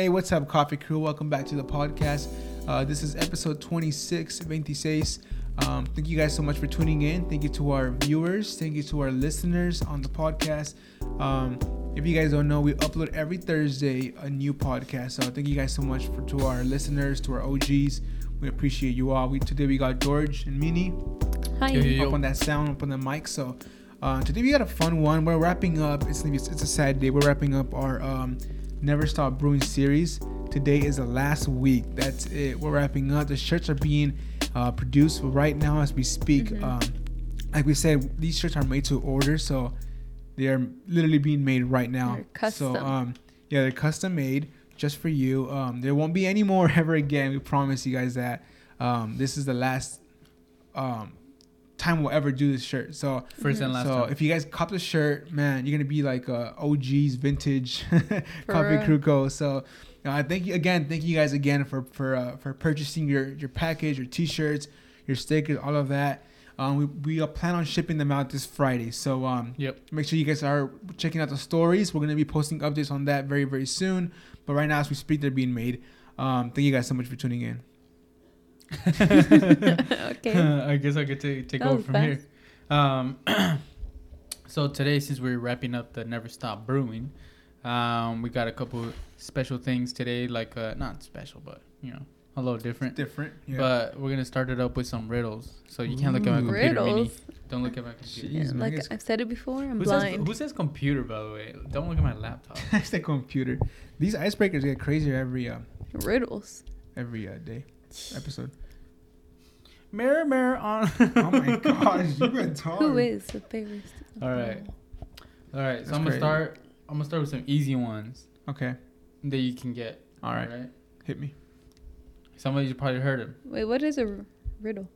Hey, what's up, Coffee Crew? Welcome back to the podcast. Uh, this is episode 26, 26. Um, thank you guys so much for tuning in. Thank you to our viewers. Thank you to our listeners on the podcast. Um, if you guys don't know, we upload every Thursday a new podcast. So thank you guys so much for to our listeners, to our OGs. We appreciate you all. We today we got George and Minnie Hi. Yo, yo, yo. up on that sound, up on the mic. So uh, today we got a fun one. We're wrapping up. It's it's, it's a sad day. We're wrapping up our um, Never Stop Brewing series. Today is the last week. That's it. We're wrapping up. The shirts are being uh, produced right now as we speak. Mhm. Um, like we said, these shirts are made to order, so they are literally being made right now. They're custom. So um, yeah, they're custom made just for you. Um, there won't be any more ever again. We promise you guys that. Um, this is the last um, time we'll ever do this shirt. So First and last so time. if you guys cop the shirt, man, you're gonna be like uh, OG's vintage coffee co. So uh, thank you again, thank you guys again for for uh, for purchasing your your package, your t-shirts, your stickers, all of that. Um, we we uh, plan on shipping them out this Friday. So um, Yep. make sure you guys are checking out the stories. We're gonna be posting updates on that very very soon. But right now, as we speak, they're being made. Um, thank you guys so much for tuning in. okay. I guess I could take take That over was from here. Um, so today, since we're wrapping up the Never Stop Brewing, um, we got a couple special things today. Like uh, not special, but you know, a little different. Different, yeah. But we're gonna start it up with some riddles. So you can't look at my Ooh. computer, Minnie. Riddles. Don't look at my computer. Jeez, like it's- I've said it before, I'm Who says, blind. who says computer, by the way? Don't look at my laptop. it's the computer. These icebreakers get crazier every uh, Riddles. every uh, day episode. mirror, mirror on. Oh my gosh, you been talking. Who is the favorite? All right. Oh. All right. That's So I'm gonna crazy. start. I'm gonna start with some easy ones Okay, that you can get. all right, Right. hit me. Some of you probably heard them. Wait, what is a r- riddle?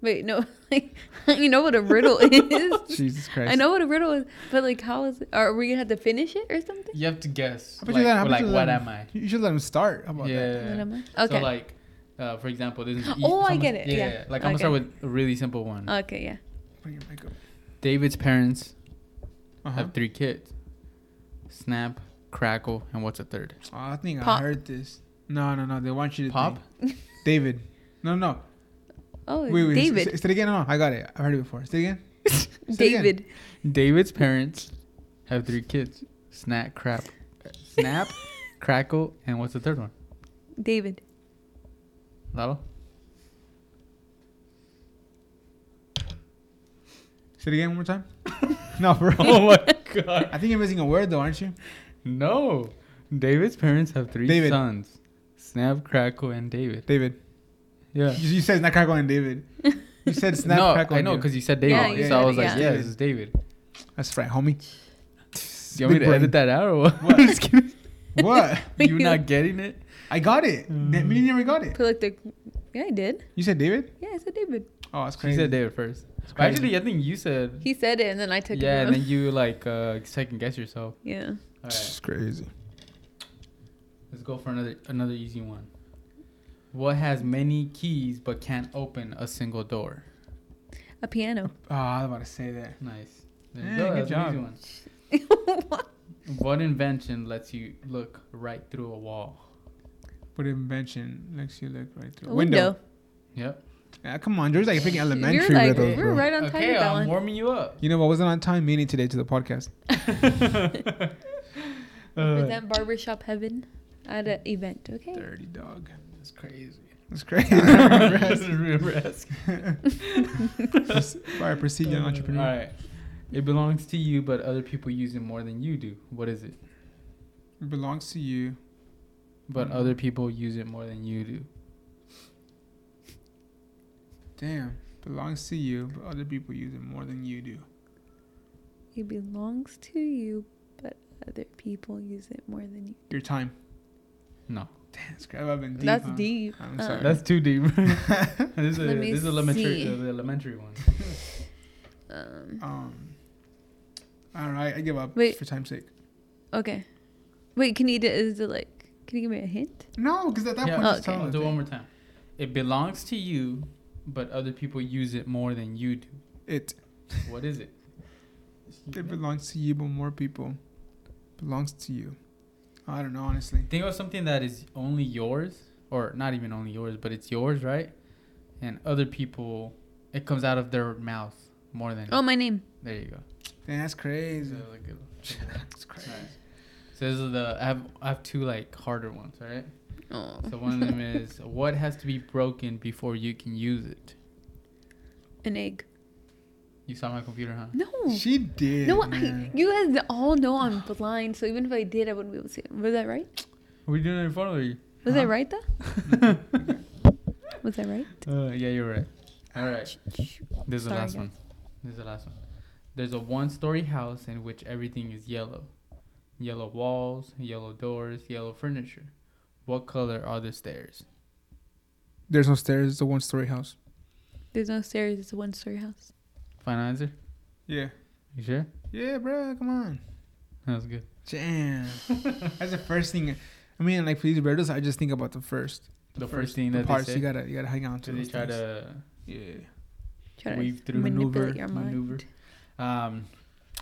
Wait, no. Like, you know what a riddle is? Jesus Christ. I know what a riddle is, but like, how is it? Are we gonna have to finish it or something? You have to guess. How about Like, you let- how about like you let what him- am I? You should let him start. How about that? Yeah. What am I? Okay. So like, uh, for example, this is. Oh, I someone- get it, yeah. Like I'm gonna start with a really simple one. okay, yeah. Bring your mic up. David's parents Uh-huh. have three kids. Snap, crackle, and what's a third? Oh, I think Pop. I heard this. No, no, no. They want you to Pop. David. No, no. Oh, Wait, wait. David. Say, say it again. No, no. I got it. I heard it before. Say it again. Say it again. David. David's parents have three kids. Snap, crap, snap, crackle, and what's the third one? David. Lalo? Say it again one more time. no, bro. Oh my god. I think you're missing a word though, aren't you? No. David's parents have three David. sons. Snap, crackle, and David. David. Yeah. You, you said snap, crackle, and David. You said snap, no, crackle. I and know because you said David. Yeah, you so I was it, like, yeah. yeah, this is David. That's right, homie. Do You want me Big to edit brain. that out or what? What? I'm just kidding. What? you not getting it? I got it. Mm. Me never got it. Put like the. Yeah, I did. You said David? Yeah, I said David. Oh, that's crazy. crazy. said David first. It's But crazy. actually, I think you said. He said it, and then I took yeah, it. and then you like uh, second guess yourself. Yeah. All right, It's crazy. let's go for another another easy one. What has many keys but can't open a single door? A piano. Oh, I was about to say that. Nice. There you Yeah, go. good That's an easy job. one. What invention lets you look right through a wall? What invention lets you look right through A window. Yep. Yeah, come on, George. Like freaking You're elementary like, riddles, we're bro. right on time Okay, I'm one. warming you up. You know what wasn't on time? Meaning today to the podcast. Uh, Represent barbershop heaven at an event. Okay. Dirty dog. That's crazy. That's crazy. This is real risk. All right, proceed, young entrepreneur. All right. It belongs to you, but other people use it more than you do. What is it? It belongs to you. But Mm. other people use it more than you do. Damn. Belongs to you, but other people use it more than you do. It belongs to you, but other people use it more than you. Your time. No. Damn, it's crazy. I've been deep. That's huh? deep. I'm Uh, sorry. That's too deep. this is a, Let me this is elementary, see. uh, the elementary one. Um. um. All right, I give up. Wait. For time's sake. Okay. Wait, can you do? Is it like? Can you give me a hint? No, because at that Yeah. point, Oh, just tell okay. I'll do it one more time. It belongs to you, but other people use it more than you do. It. What is it? It belongs to you, but more people belongs to you. I don't know honestly. Think of something that is only yours, or not even only yours, but it's yours, right? And other people, it comes out of their mouth more than. Oh, my name. There you go. Damn, that's crazy. So, like, it- That's crazy. Nice. So this is the I have I have two like harder ones, all right? Oh. So one of them is what has to be broken before you can use it. An egg. You saw my computer, huh? No. She did. No, I, you guys all know I'm blind, so even if I did, I wouldn't be able to see it. Was that right? What are you doing in front of you? Was Huh? I right though? Was that right? Uh, yeah, you're right. All right. This is the last guys. one. This is the last one. There's a one-story house in which everything is yellow. Yellow walls, yellow doors, yellow furniture. What color are the stairs? There's no stairs. It's a one-story house. There's no stairs. It's a one-story house. Final answer? Yeah. You sure? Yeah, bro. Come on. That was good. Damn. That's the first thing. I mean, like for these birds, I just think about the first. The first thing the that they parts say? you gotta you gotta hang on to. So they those try things. to Yeah. Try weave to through manipulate maneuver, your maneuver. mind. Um,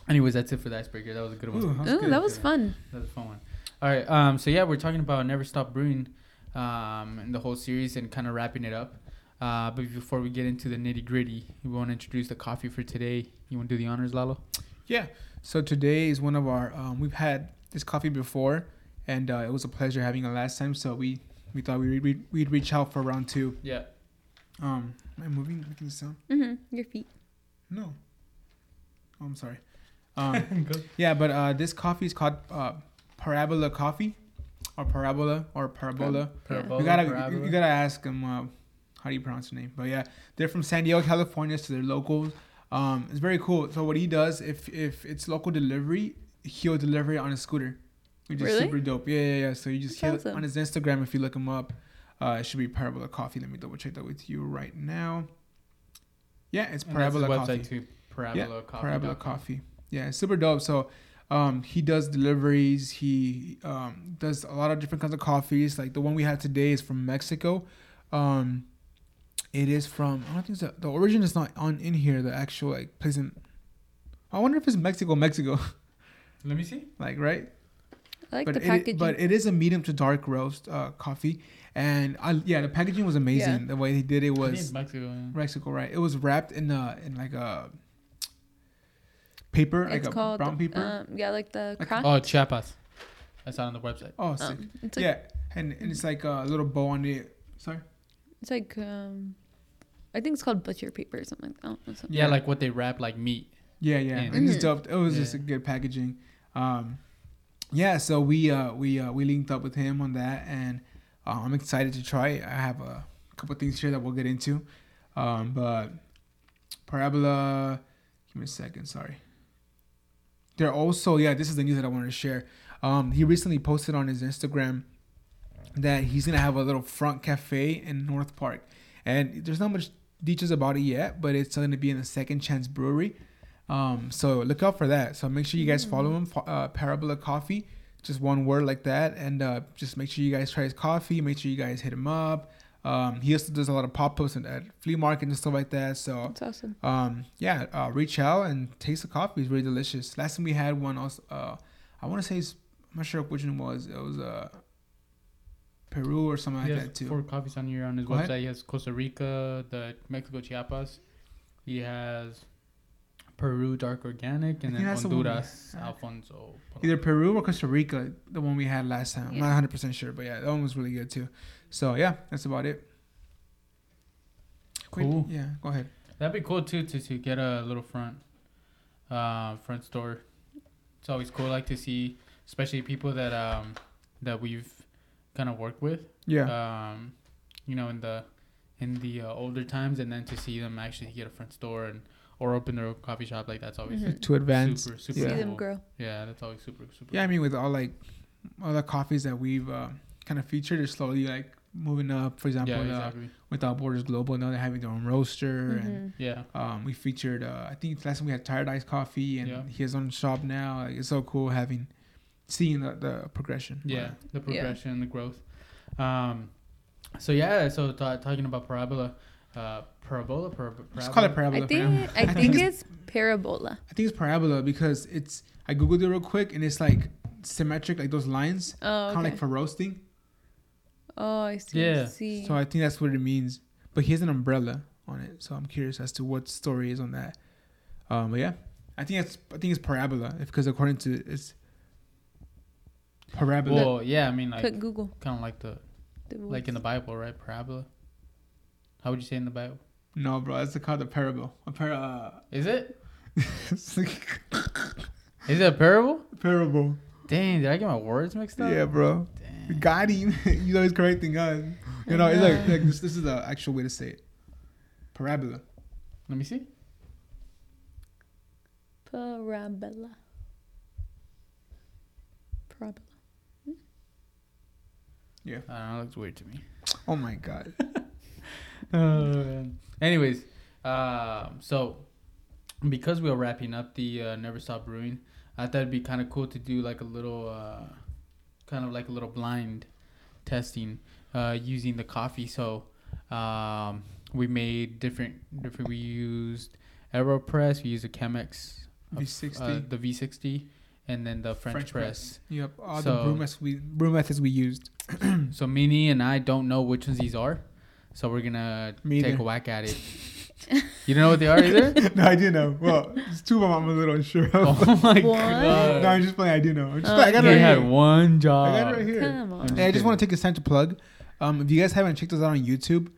anyways, that's it for the icebreaker. That was a good one. Ooh, that's Oh, good. that was fun. That was a fun one. All right. Um. So yeah, we're talking about Never Stop Brewing, um, and the whole series, and kind of wrapping it up. Uh, but before we get into the nitty gritty, we want to introduce the coffee for today. You want to do the honors, Lalo? Yeah. So today is one of our. Um, we've had this coffee before, and uh, it was a pleasure having it last time. So we we thought we'd, we'd, we'd reach out for round two. Yeah. Um, am I moving? Making the sound? Mm-hmm. Your feet. No. Oh, I'm sorry. Um, yeah, but uh, this coffee is called uh, Parabola Coffee, or Parabola, or Parabola. Parabola, you gotta parabola. you, you gotta ask them uh, how do you pronounce the name. But yeah, they're from San Diego, California, so they're locals. Um, it's very cool. So what he does, if if it's local delivery, he'll deliver it on a scooter, which is super dope. Yeah, yeah, yeah. So you just That's hear awesome. on his Instagram if you look him up. Uh, it should be Parabola Coffee. Let me double check that with you right now. Yeah, it's And that's his website too. Parabola Coffee. Parabola Coffee. Yeah, it's super dope. So um, he does deliveries. He um, does a lot of different kinds of coffees. Like the one we had today is from Mexico. Um, it is from I don't think it's the origin is not on in here. The actual like place in. I wonder if it's Mexico, Mexico. Let me see. like right, I like but the it, packaging. but it is a medium to dark roast uh, coffee, and I yeah the packaging was amazing. Yeah. The way he did it I think was Mexico. Yeah. Mexico, right? It was wrapped in uh in like a paper, like it's a called brown paper. Um, yeah, like the Like- kraft. Oh, Chiapas. That's on the website. oh, sick. um, it's like yeah, and and it's like a little bow on it. Sorry. it's like um, I think it's called butcher paper or something like that. or something. Yeah, Yeah. like what they wrap like meat. Yeah, yeah, And- and it's Mhm. dope. It was just a good packaging. Um, yeah, so we uh we uh we linked up with him on that, and uh, I'm excited to try it. I have a couple things here that we'll get into, um, but Parabola. Give me a second. Sorry. They're also yeah. This is the news that I wanted to share. Um, he recently posted on his Instagram that he's gonna have a little front cafe in North Park, and there's not much details about it yet, but it's gonna be in the Second Chance Brewery. Um, so look out for that. So make sure you guys follow him, fo- uh, Parabola Coffee, just one word like that, and uh, just make sure you guys try his coffee. Make sure you guys hit him up. Um, he also does a lot of pop ups at flea market and stuff like that. So That's awesome. um, yeah, uh, reach out and taste the coffee. It's really delicious. Last time we had one, also, uh, I want to say, I'm not sure which one it was. It was uh, Peru or something he like has that too. four coffees on here on his Go website. ahead. He has Costa Rica, the Mexico Chiapas. He has Peru Dark Organic, and then that's the Honduras. Alfonso. Either Peru or Costa Rica, the one we had last time. I'm not 100 percent sure, but yeah, that one was really good too. So yeah, that's about it. Quick- Cool. Yeah, go ahead. That'd be cool too to, to get a little front, uh, front store. It's always cool, like to see, especially people that um that we've kind of worked with. Yeah, Um, you know, in the in the uh, older times, and then to see them actually get a front store and or open their own coffee shop, like that's always Mhm. to advance. super super. See Yeah. cool. them grow. Yeah, that's always super super. Yeah, I mean with all like all the coffees that we've uh, kind of featured, are slowly like moving up. For example, yeah, uh. Without Borders Global, now they're having their own roaster and. Mhm. Yeah, Um, we featured, uh, I think last time we had Tired Ice Coffee, and Yeah. he has own shop now. Like, it's so cool having, seeing the, the progression. yeah, the Yeah. progression, the growth. Um, so yeah, so ta talking about parabola, uh, parabola, parab- Just call it parabola. parabola. I think I I think think it's parabola. I think it's parabola because it's. I googled it real quick, and it's like symmetric, like those lines, Oh, kind of like for roasting. Oh, I see. Yeah. I see. So I think that's what it means. But he has an umbrella on it, so I'm curious as to what story is on that. Um, but yeah, I think it's I think it's parabola, because according to it's parabola. Well, yeah, I mean like Put Google. kind of like the The like in the. Bible, right? Parabola. How would you say in the Bible? no, bro, it's called a parable. A para. Uh, Is it's like it a parable? parable. Dang, did I get my words mixed up? Yeah, bro. Dang. Got him. He's always correcting us. You know, it's like, like this. This is the actual way to say it. Parabola. Let me see. Parabola. Parabola. I don't know. It looks weird to me. Oh my god. Uh, anyways, um, so because we are wrapping up the uh, Never Stop Brewing, I thought it'd be kind of cool to do like a little, uh, kind of like a little blind testing uh, using the coffee. So um, we made different, different. We used Aeropress. We used a Chemex, V60. uh, the V60, and then the French, French press. Yep. All the So- brew methods we brew methods we used. So Minnie and I don't know which ones these are, so we're gonna Me take either. a whack at it. you don't know what they are either? no, I do know. Well, it's two of them. I'm a little unsure of. oh my What? god! no, I'm just playing. I do know. I'm just Oh, playing. I got it They right had here. one I job. got it right here. Come on. Hey, I just want to take this time to plug. Um, if you guys haven't checked us out on YouTube,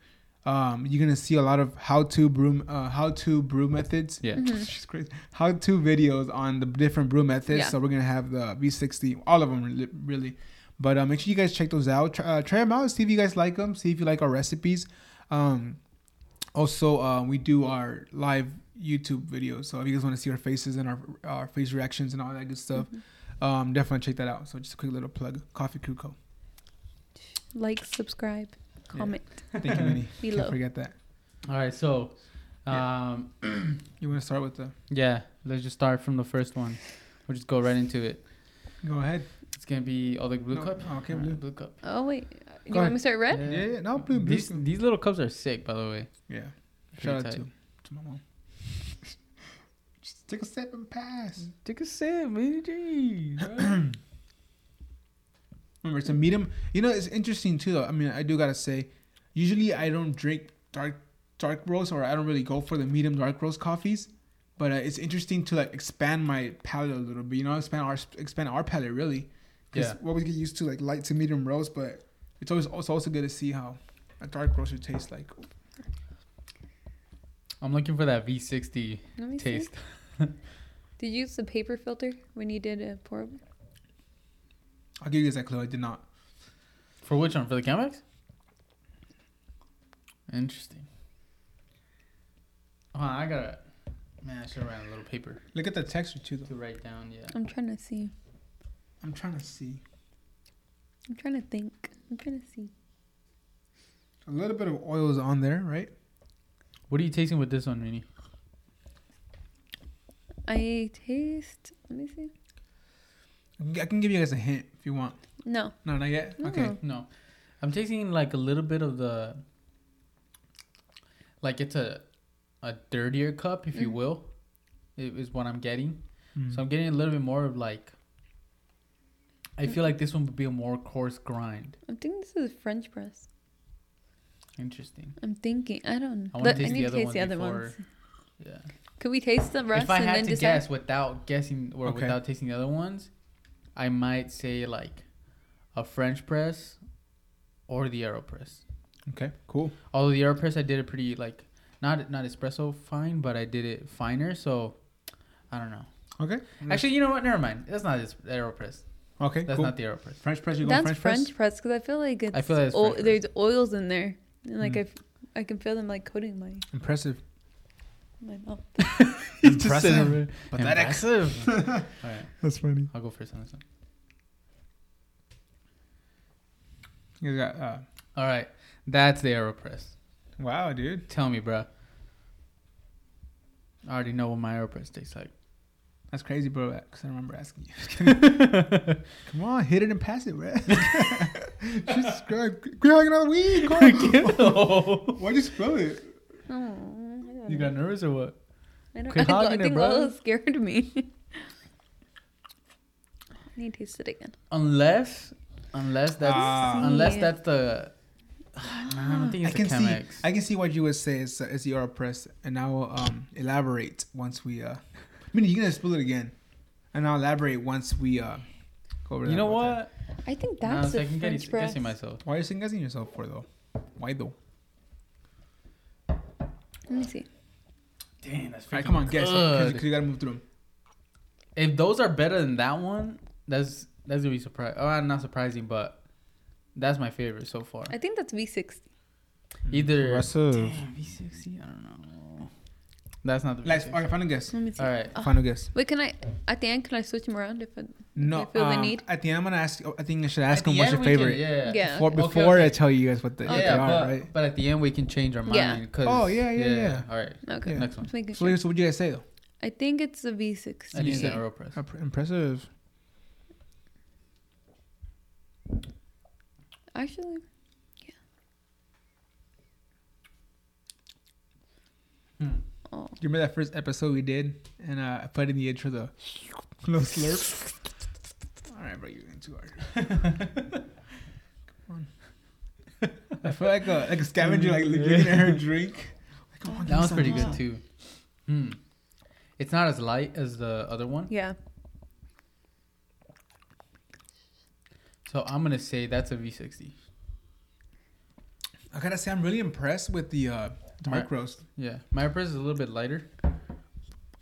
um, you're gonna see a lot of how-to brew, uh, how-to brew methods. Yeah. Mhm. She's crazy. How-to videos on the different brew methods. Yeah. So we're gonna have the V60, all of them really. really. But uh, make sure you guys check those out. Try, uh, try them out. See if you guys like them. See if you like our recipes. Um, also, uh, we do our live YouTube videos. So if you guys want to see our faces and our our face reactions and all that good stuff, Mhm. um, definitely check that out. So just a quick little plug. Coffee Crew Co. Like, subscribe, comment Thank you, Minnie. Can't below. forget that. All right, so Yeah. um, You want to start with the? yeah, let's just start from the first one. We'll just go right into it. Go ahead. It's gonna be oh the blue No, cup. oh, okay, All right, blue. blue cup. Oh wait, you Go want ahead. me to start red? Yeah, yeah, no, blue, blue. These these little cups are sick, by the way. Yeah. Pretty Shout out tight. to to my mom. Just take a sip and pass. Take a sip, man. Jeez. Remember, it's a medium. You know, it's interesting too. Though. I mean, I do gotta say, usually I don't drink dark dark roast, or I don't really go for the medium dark roast coffees. But uh, it's interesting to like expand my palate a little bit. You know, expand our expand our palate really. Because Yeah. what we get used to like light to medium roast, but it's always it's also good to see how a dark roast would taste like. I'm looking for that V60 Let me see. taste. Did you use the paper filter when you did a pour over? I'll give you guys that clue. I did not. For which one? For the Chemex? Interesting. Oh, I gotta. Man, I should have ran a little paper Look at the texture too, though. to write down. Yeah. I'm trying to see. I'm trying to see I'm trying to think. I'm trying to see. a little bit of oil is on there, right? What are you tasting with this one, Rini? I taste. Let me see. I can- give you guys a hint if you want. No. No, not yet. No. Okay. No, I'm tasting like a little bit of the. Like it's a, a dirtier cup, if you Mhm. will, i- is what I'm getting. Mm. So I'm getting a little bit more of like. I feel like this one would be a more coarse grind. I think this is a French press. Interesting. I'm thinking. I don't. I wanna taste the need other to taste ones the other ones. Yeah. Could we taste the rest if I and had then to decide? guess without guessing or Okay. without tasting the other ones, I might say like a French press or the Aeropress. Okay. Cool. Although the Aeropress, I did it pretty like not not espresso fine, but I did it finer. So I don't know. Okay. Actually, you know what? Never mind. That's not this Aeropress. Okay. That's cool. not the Aeropress. French press. You go French press. That's French, French, press. press because I feel like it's. I feel like it's oil, there's oils in there, and like Mm. I, f- I can feel them like coating my Impressive. my mouth. Impressive. Pathetic. Impressive. All right, That's funny. I'll go first on this one. You got. Uh, All right, that's the Aeropress. wow, dude. Tell me, bro. I already know what my Aeropress tastes like. That's crazy, bro. Because I remember asking you. Come on, hit it and pass it, bro. Jesus Christ. Quit hugging on the weed. Carl. Why'd you spill it? Oh, you got nervous or what? I don't. quit I, hogging I it, think bro. oil scared me. I need to taste it again. Unless, unless that's Ah. unless that's the. I don't think I can the see. I can see what you would say is is the Aeropress, and I will um elaborate once we uh. I mean, you can spill it again, and I'll elaborate once we uh. Go over you that know one time. what? I think Nah, that's so I the can French get press. guessing myself. Why are you second guessing yourself for though? Why though? Let me see. Damn, that's All right, come on, guess. Because good. you gotta move through them. If those are better than that one, that's that's gonna be surprising. Oh, not surprising, but that's my favorite so far. I think that's V60. Either Impressive. Damn, V60. I don't know. That's not the Last, V60. all right, final guess. Let me see. All right. Oh. Final guess. Wait, can I at the end? Can I switch them around if I, No, you feel the um, need? At the end, I'm gonna ask. I think I should ask At the them what's end, your we can- favorite. yeah. Yeah. Before, Okay, before I okay. tell you guys what, the, what Yeah, they are, but, right? but at the end we can change our mind. Yeah. 'cause- Oh, yeah, yeah, yeah. All right. Okay. Yeah. Next one. So, sure. so what do you guys say though? I think it's a V60. And you said Yeah. Aeropress. Uh, pr- Impressive. Actually, yeah. Hmm. Oh, You remember that first episode we did, and uh, I put in the intro the no slurp. All right, bro, you're going too hard. Come on. I feel like a like a scavenger, like looking at her drink. Like, come on, That me one's pretty give good too. Hmm. It's not as light as the other one, yeah. so I'm gonna say that's a V60. I gotta say, I'm really impressed with the uh, dark My- roast. Yeah, my Aeropress is a little bit lighter.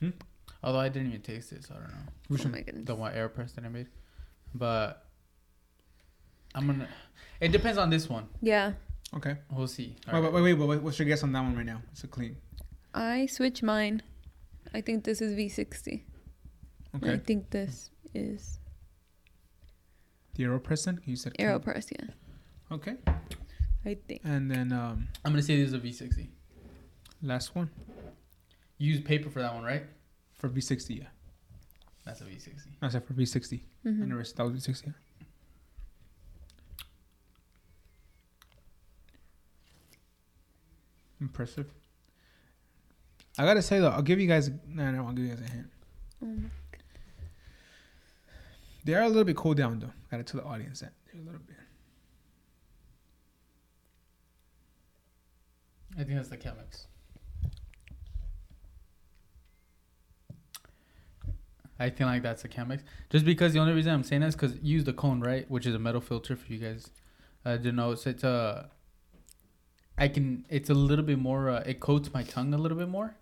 Hmm? Although I didn't even taste it, so I don't know Which oh one? my goodness. the one press that I made. But I'm gonna. It depends on this one. Yeah. Okay. We'll see. Wait, All wait, wait, wait, wait, What's your guess on that one right now? It's a clean. I switch mine. I think this is V60. And I think this is The Aeropress then? You said clean. Aeropress, yeah. Okay. I think. And then um, I'm gonna say this is a V60. Last one You use paper for that one, right? for V60. Yeah. That's a V60. I said for V60. I Mhm. never said that was V60. Impressive. I gotta say though, I'll give you guys. No, no, I'll give you guys a hint. Oh my- They are a little bit cooled down though. Gotta tell the audience that they're a little bit. I think that's the Chemex. I feel like that's a Chemex. Just because the only reason I'm saying that is because you use the cone, right? Which is a metal filter for you guys uh, to know. So it's a. I can. It's a little bit more. Uh, it coats my tongue a little bit more,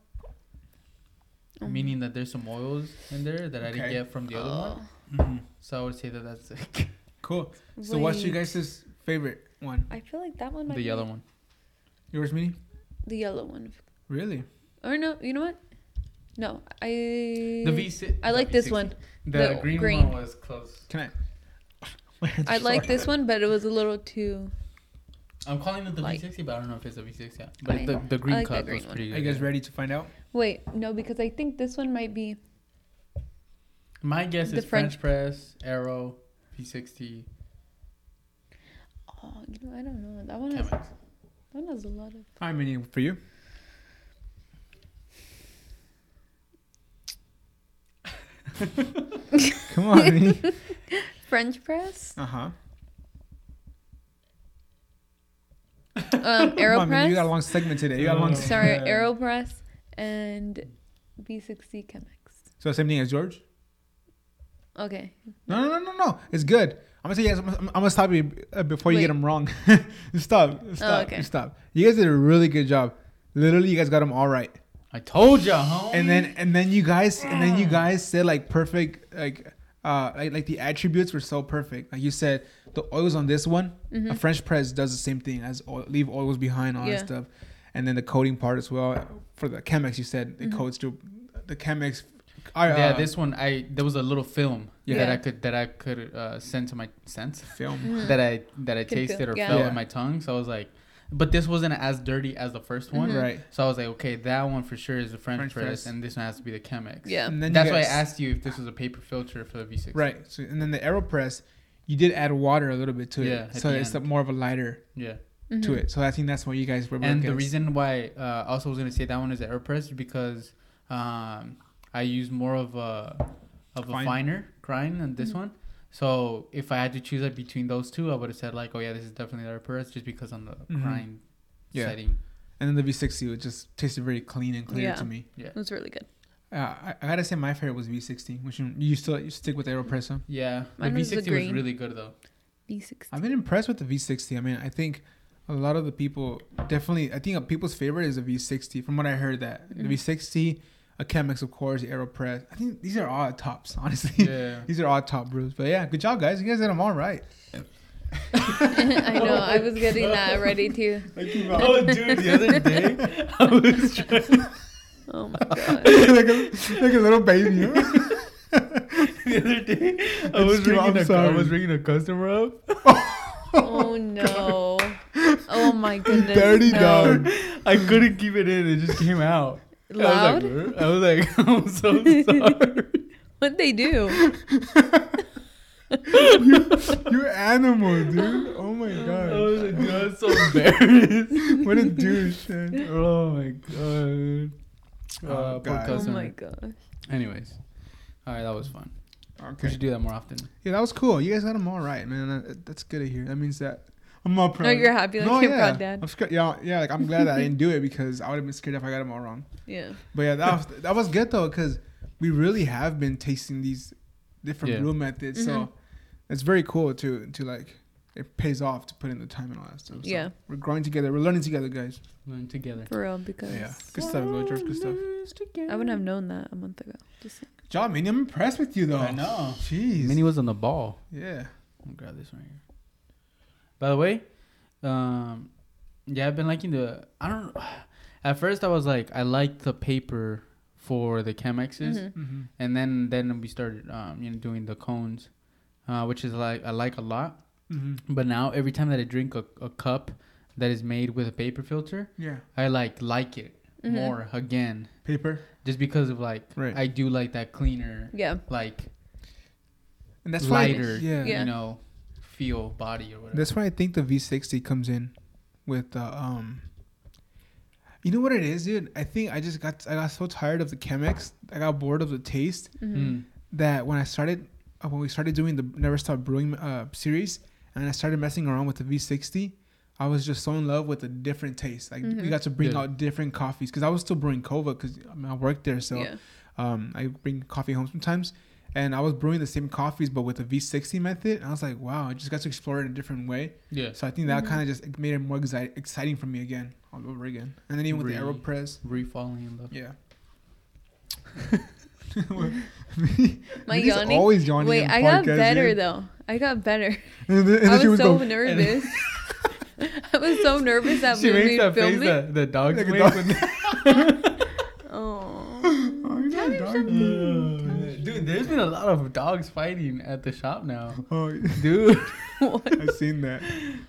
oh meaning that there's some oils in there that I didn't get from the other one. Oh, So I would say that that's Cool. So what's your wait. guys' favorite one? I feel like that one might the be yellow one. Yours, Minnie? The yellow one. Really? Or no, you know what? No, I. The V6. I like this one. The, the green, green. one was close. Can I? I like this one, but it was a little too. I'm calling it the Light. V60, but I don't know if it's a V60. yet. But I- the, the green like the cup green was one. pretty Are good. you guys ready to find out? Wait, no, because I think this one might be. My guess is French, French- press, Arrow, V60, Oh, you know, I don't know. That one has. Chemex. That one has a lot of. All right, Minnie, for you. Come on. French press, Uh huh. um, Come on, Minnie, Aeropress. you got a long segment today. You got a long. Oh. Sorry. Aeropress and V60 Chemex. So same thing as George? Okay. No, no, no, no, no. It's good. I'm gonna say yes. I'm, I'm, I'm gonna stop you uh, before you Wait. get them wrong. stop. Stop. okay. Stop. You guys did a really good job. Literally, you guys got them all right. I told ya, homie. And then and then you guys and then you guys said like perfect like uh like, like the attributes were so perfect. Like you said, the oils on this one, Mm-hmm. a French press does the same thing as oil, leave oils behind, all Yeah. that stuff. And then the coating part as well. For the Chemex, you said it Mhm. coats to the Chemex. I, uh, yeah, this one I there was a little film Yeah. that I could that I could uh, send to my sense film. That I that I Could feel- tasted or yeah. felt Yeah. in my tongue. So I was like, but this wasn't as dirty as the first one. Mhm. Right. So I was like, okay, that one for sure is the French, French press, press. and this one has to be the Chemex. Yeah. And then That's why I asked you if this was a paper filter for the V6. Right. So and then the Aeropress, you did add water a little bit to it. Yeah, at So it's a more of a lighter Yeah. Mm-hmm. to it. So I think that's why you guys were. And the reason why uh, also was gonna say that one is the Aeropress because um, I use more of a of a Fine. finer grind than this Mhm. one. So if I had to choose like between those two, I would have said like, oh yeah, this is definitely the Aeropress, just because on the Mhm. grind Yeah. setting. And then the V60 it just tasted very clean and clear Yeah. to me. Yeah, it was really good. Uh, I, I gotta say my favorite was V60. Which you, you still you stick with Aeropress? Huh? Yeah, Mine the V60 was green. really good though. V60. I've been impressed with the V60. I mean, I think a lot of the people definitely. I think people's favorite is the V60. From what I heard, that Mhm. the V60, a Chemex, of course, the Aeropress. I think these are all tops, honestly. Yeah. these are all top brews. But yeah, good job, guys. You guys did them all right. I know. I was getting that ready too. oh, dude, the other day I was trying. Oh my god. like, a, like a little baby. The other day I was Excuse- I'm ringing a, I sorry. was ringing a customer up. Oh, oh no. Oh my goodness. Dirty no. dog. I couldn't keep it in. It just came out. Loud? I was like, I was like, I'm so sorry. What'd they do? you, you animal, dude. Oh my god. I was like, dude, I was so embarrassed. what a douche, man. oh my god. Oh, Uh, God. Oh my gosh. Anyways, all right, that was fun. We Okay. should do that more often. Yeah, that was cool. You guys got them all right, man. That, that's good to hear. That means that I'm all proud. No, you're happy like No, you're yeah. proud dad. I'm scared. Yeah, yeah. Like I'm glad that I didn't do it because I would have been scared if I got them all wrong. Yeah. But yeah, that was that was good though because we really have been tasting these different Yeah. brew methods. Mhm. So it's very cool to to like it pays off to put in the time and all that stuff. So Yeah. we're growing together. We're learning together, guys. Learn together. For real, because Yeah, good stuff, Lil George. Good stuff. I wouldn't have known that a month ago. Just saying. Good job, man. I'm impressed with you though. I know. Jeez. Minnie was on the ball. yeah. I'll grab this right here. By the way, um, yeah, I've been liking the. I don't. At first, I was like, I liked the paper for the Chemexes, Mhm. Mm-hmm. and then then we started, um, you know, doing the cones, uh, which is like I like a lot. Mm-hmm. But now every time that I drink a, a cup that is made with a paper filter, Yeah. I like like it Mhm. more again, Paper. just because of like Right. I do like that cleaner, Yeah. like And that's why. lighter, Yeah. Yeah. you know, feel body or whatever. That's why I think the V60 comes in with uh, um. You know what it is, dude? I think I just got I got so tired of the Chemex. I got bored of the taste Mhm. Mm. that when I started uh, when we started doing the Never Stop Brewing uh, series and I started messing around with the V60, I was just so in love with a different taste. Like we Mhm. got to bring Yeah. out different coffees because I was still brewing Kova because I, mean, I worked there, so yeah. um, I bring coffee home sometimes. And I was brewing the same coffees, but with the V60 method. And I was like, wow, I just got to explore it in a different way. Yeah. So I think that Mhm. kind of just made it more exci- exciting for me again, all over again. And then even with the Aeropress, Re-falling in love. yeah. My He's yawning. always yawning. Wait, I got better dude. though. I got better. And then, and I then she was so go, nervous. I was so nervous that She when makes we that filmed face it. that the dogs Like a make. dog. when- Oh. oh, Dude, there's been a lot of dogs fighting at the shop now. Oh, Dude. I've seen that.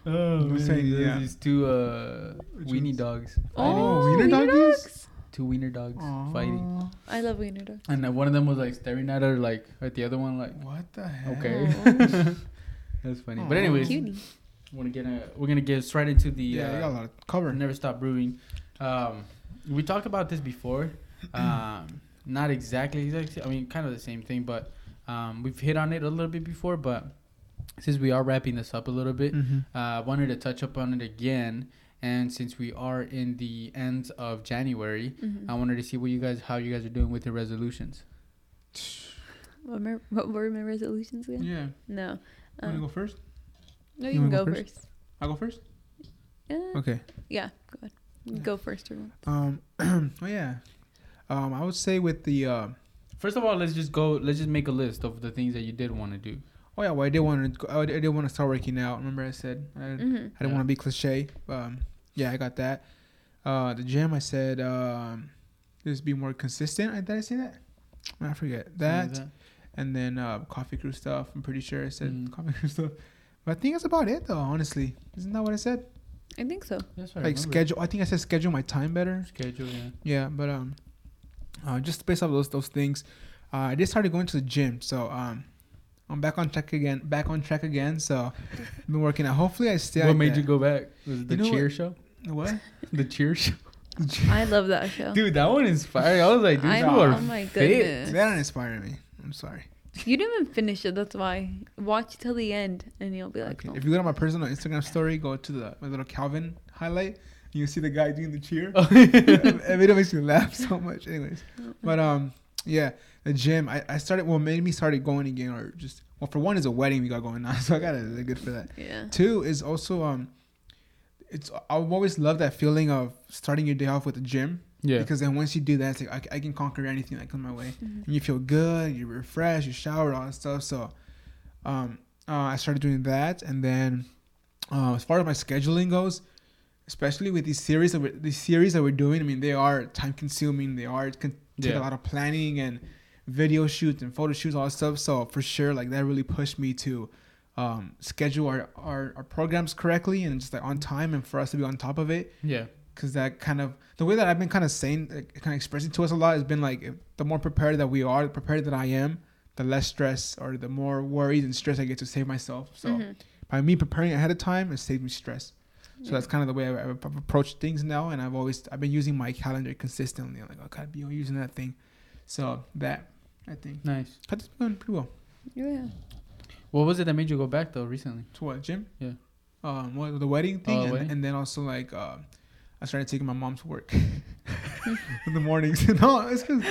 Oh, I'm saying, there's yeah. These two uh, weenie ones? dogs Oh, fighting. wiener wiener doggies? dogs? Two wiener dogs fighting. I love wiener dogs. And then one of them was like staring at her, like at the other one, like What the hell? okay. That's funny. Aw. But anyways, Cutie. we're gonna get a, we're gonna get straight into the Yeah, you got a uh, lot of cover. never stop brewing. Um, we talked about this before. Um, not exactly, exactly. I mean, kind of the same thing, but um, we've hit on it a little bit before. But since we are wrapping this up a little bit, Mm-hmm. uh, I wanted to touch up on it again. And since we are in the ends of January, Mhm. I wanted to see what you guys, how you guys are doing with your resolutions. What, were- what were my resolutions again? Yeah. No. You want to Um, go first? no, you you can go go first. I'll go first? Yeah. Okay. Yeah, go ahead. Yeah. Go first, everyone. Um. oh yeah. Um. I would say with the. Uh, First of all, let's just go. Let's just make a list of the things that you did want to do. oh yeah. Well, I did want to. I did want to start working out. Remember, I said I, hmm I didn't Yeah. want to be cliche. Um. Yeah, I got that. Uh, the gym. I said. Um. Just be more consistent. I did I say that? I forget that. And then uh, coffee crew stuff. I'm pretty sure I said Mm. coffee crew stuff. But I think that's about it, though. Honestly, isn't that what I said? I think so. That's what I like remember. schedule. I think I said schedule my time better. Schedule, yeah. Yeah, but um, uh, just based off those those things, uh, I did started going to the gym. So um, I'm back on track again. Back on track again. So I've been working out. Hopefully, I stay. what like made that. you go back? Was it the You know cheer what? show? What? The cheer show. I love that show. Dude, that one inspired. I was like, dude, I you are Oh my fit. goodness. That don't me. I'm sorry. You didn't even finish it. That's why. Watch till the end, and you'll be like, Okay. oh. If you go to my personal Instagram story, go to the my little Calvin highlight. You see the guy doing the cheer. Oh, it video makes me laugh so much. Anyways, but um, yeah, the gym. I, I started. Well, made me started going again, or just well, for one is a wedding we got going on, so I got it good for that. yeah. Two is also um, it's I've always loved that feeling of starting your day off with the gym yeah. because then once you do that, it's like I, I can conquer anything that comes my way, Mhm. and you feel good, you refresh, you shower, all that stuff. So, um, uh, I started doing that, and then uh, as far as my scheduling goes, especially with these series that we're, these series that we're doing, I mean they are time consuming. They are it can take Yeah. a lot of planning and video shoots and photo shoots, all that stuff. So for sure, like that really pushed me to um, schedule our, our our programs correctly and just like on time, and for us to be on top of it Yeah. because that kind of the way that I've been kind of saying, like, kind of expressing to us a lot has been like if, the more prepared that we are, the prepared that I am, the less stress or the more worries and stress I get to save myself. So Mhm. by me preparing ahead of time, it saves me stress. So Yeah. that's kind of the way I've, I've I've approached things now, and I've always I've been using my calendar consistently. I'm like, oh, gotta be using that thing. So that I think Nice. that's been pretty well. Yeah. What was it that made you go back though recently? To what gym? Yeah. Um, what the wedding thing, the and, wedding? and then also like uh, I started taking my mom to work in the mornings. no, it's because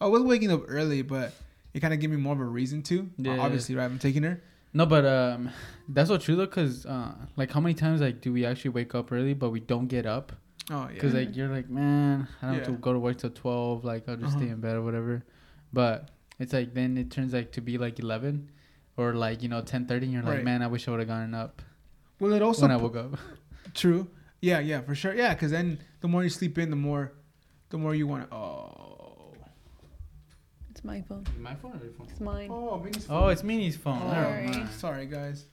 I was waking up early, but it kind of gave me more of a reason to. Yeah. Obviously, right? I'm taking her. No, but um, that's so true though, cause uh, like how many times like do we actually wake up early but we don't get up? Oh yeah. Cause like you're like, man, I don't have to go to work till twelve. Like I'll just Uh-huh. stay in bed or whatever. But it's like then it turns like to be like eleven, or like you know ten thirty. And you're like, man, I wish I would have gotten up well, it also when I woke up. true. Yeah, yeah, for sure. Yeah, because then the more you sleep in, the more, the more you want to. Oh. It's my phone. My phone or your phone? It's mine. Oh, Minnie's phone. Oh, it's Minnie's phone. Oh, Never Sorry. mind. Sorry, guys.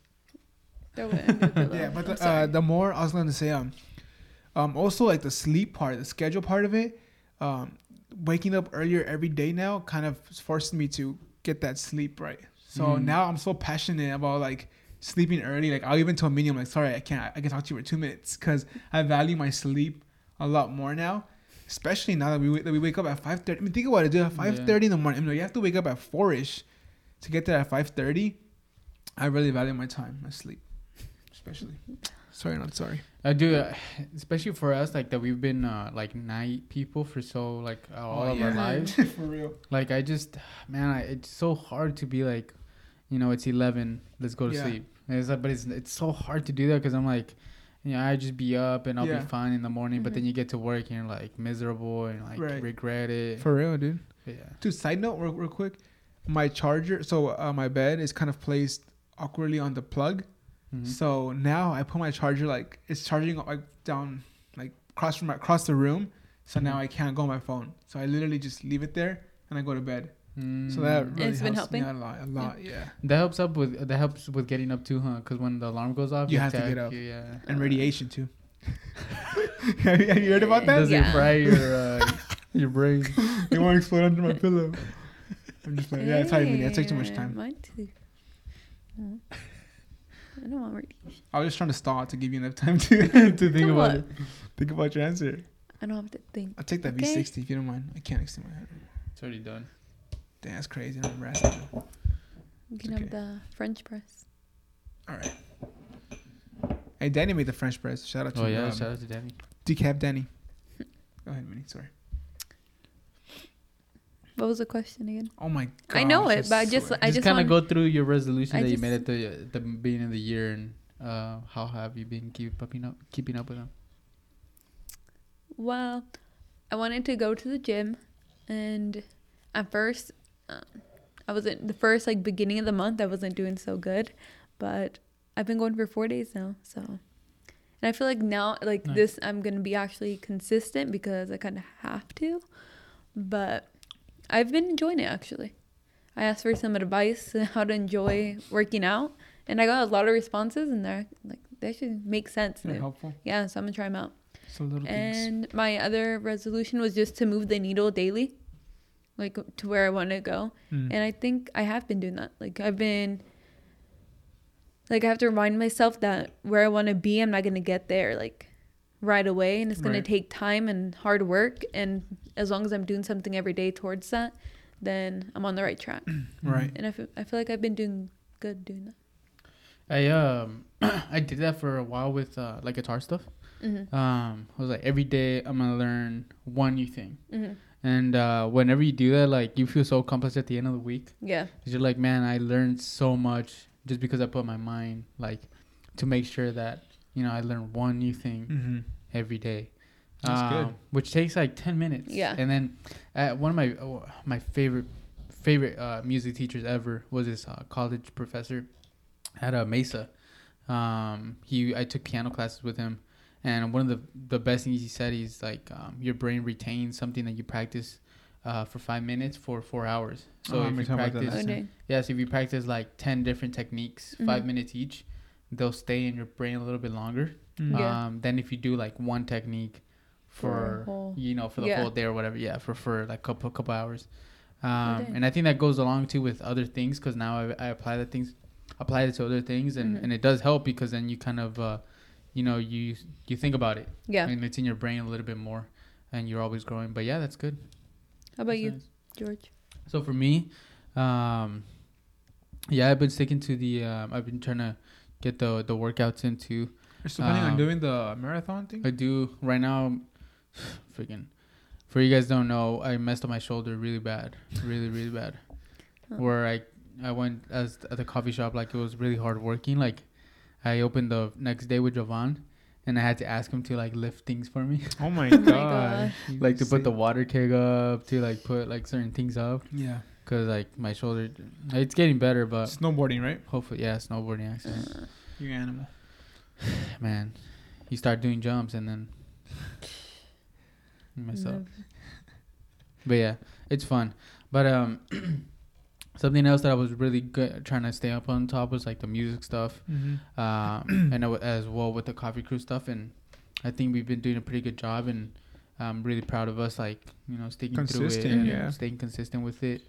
Throw it under the pillow. Yeah, but I'm the, uh, sorry. the more I was going to say, um, um, also like the sleep part, the schedule part of it, um, waking up earlier every day now kind of forced me to get that sleep right. So Mm. now I'm so passionate about like sleeping early. Like I'll even tell Minnie, I'm like, sorry, I can't. I can talk to you for two minutes because I value my sleep a lot more now. Especially now that we that we wake up at five thirty. I mean, think about it, dude. At five thirty in the morning. I mean, you have to wake up at four ish to get there at five thirty. I really value my time, my sleep, especially. Sorry, not sorry. I do, uh, especially for us, like that we've been uh, like night people for so like all Oh, of our lives. for real. Like I just, man, I, it's so hard to be like, you know, it's eleven, let's go to Yeah. sleep. It's like, but it's it's so hard to do that because I'm like, you know, I just be up and I'll Yeah. be fine in the morning, but Mhm. then you get to work and you're like miserable and like Right. regret it. For real, dude. yeah. Dude, side note, real, real quick. My charger, so uh, my bed is kind of placed awkwardly on the plug. Mhm. So now I put my charger like it's charging like down like across from my, across the room. So now Mhm. I can't go on my phone. So I literally just leave it there and I go to bed. So Mm. that really it's been helps me helping? out a lot. A lot, yeah. that helps up with that helps with getting up too, huh? Because when the alarm goes off, You it have to get up. you, yeah. And radiation too. have, you, have you heard about that? Does Yeah. it fry your uh, your brain? You want to explode under my pillow? I'm just like, yeah, sorry, Minnie. I took too much time. Mine too. No. I don't want radiation. I was just trying to stall to give you enough time to to think To about what? it. Think about your answer. I don't have to think. I'll take that Okay. V60 if you don't mind. I can't extend my head. It's already done. Damn, that's crazy. I don't remember you. You can okay. have the French press. All right. Hey, Danny made the French press. Shout out to Oh yeah, um, shout out to Danny. Decaf Danny. Go ahead, Minnie. Sorry. What was the question again? Oh my god. I know it, but I just- I just just kind of go through your resolution I that you made at the the beginning of the year and uh, how have you been keeping up keeping up with them? Well, I wanted to go to the gym, and at first, um, I wasn't the first like beginning of the month. I wasn't doing so good, but I've been going for four days now. So, and I feel like now, like Nice. this, I'm gonna be actually consistent because I kind of have to. But I've been enjoying it actually. I asked for some advice on how to enjoy working out, and I got a lot of responses, and they're like they should make sense. They're They- helpful. Yeah, so I'm gonna try them out. So little things. And my other resolution was just to move the needle daily, like to where I want to go. Mm. And I think I have been doing that. Like I've been, like I have to remind myself that where I want to be, I'm not gonna get there like right away, and it's gonna take time and hard work. And as long as I'm doing something every day towards that, then I'm on the right track. Right. And I feel, I feel like I've been doing good doing that. I um I did that for a while with uh, like guitar stuff. Mm-hmm. Um, I was like every day I'm gonna learn one new thing, Mm-hmm. And uh, whenever you do that, like you feel so accomplished at the end of the week. Yeah. 'Cause you're like, man, I learned so much just because I put my mind like to make sure that you know I learn one new thing Mm-hmm. every day. That's good. Um, Which takes like ten minutes. Yeah. And then uh, one of my uh, my favorite favorite uh, music teachers ever was this uh, college professor at uh, Mesa. Um, he I took piano classes with him, and one of the the best things he said is like um, your brain retains something that you practice. Uh, for five minutes for four hours. So Oh, if I'm you talking about that practice, last Okay. Yes, if you practice like 10 different techniques, five Mhm. minutes each, they'll stay in your brain a little bit longer. Mm. Yeah. Um, than if you do like one technique For for, whole- you know, for the Yeah. whole day or whatever. Yeah, for, for like couple, couple hours. Um, Okay. and I think that goes along too with other things because now I, I apply the things, apply it to other things and, Mhm. and it does help because then you kind of, uh, you know, you, you think about it Yeah. and it's in your brain a little bit more and you're always growing. But yeah, that's good. How about That's you, nice. George? So for me, um, yeah, I've been sticking to the. Um, I've been trying to get the the workouts into. You're still planning on Um, doing the marathon thing? I do right now. Freaking, for you guys don't know, I messed up my shoulder really bad, really really bad. Huh. Where I I went as at the coffee shop like it was really hard working. Like I opened the next day with Jovan, and I had to ask him to like lift things for me, Oh my Oh god. my gosh. You like to put the water keg up, to like put like certain things up, Yeah. cause like my shoulder, it's getting better, but Snowboarding, right? hopefully yeah, snowboarding accident. Uh, You animal. Man, you start doing jumps and then you mess up. But yeah, it's fun. But um, something else that I was really good trying to stay up on top was like the music stuff, Mm-hmm. um, and as well with the coffee crew stuff. And I think we've been doing a pretty good job, and I'm really proud of us. Like you know, sticking through it, and yeah. staying consistent with it.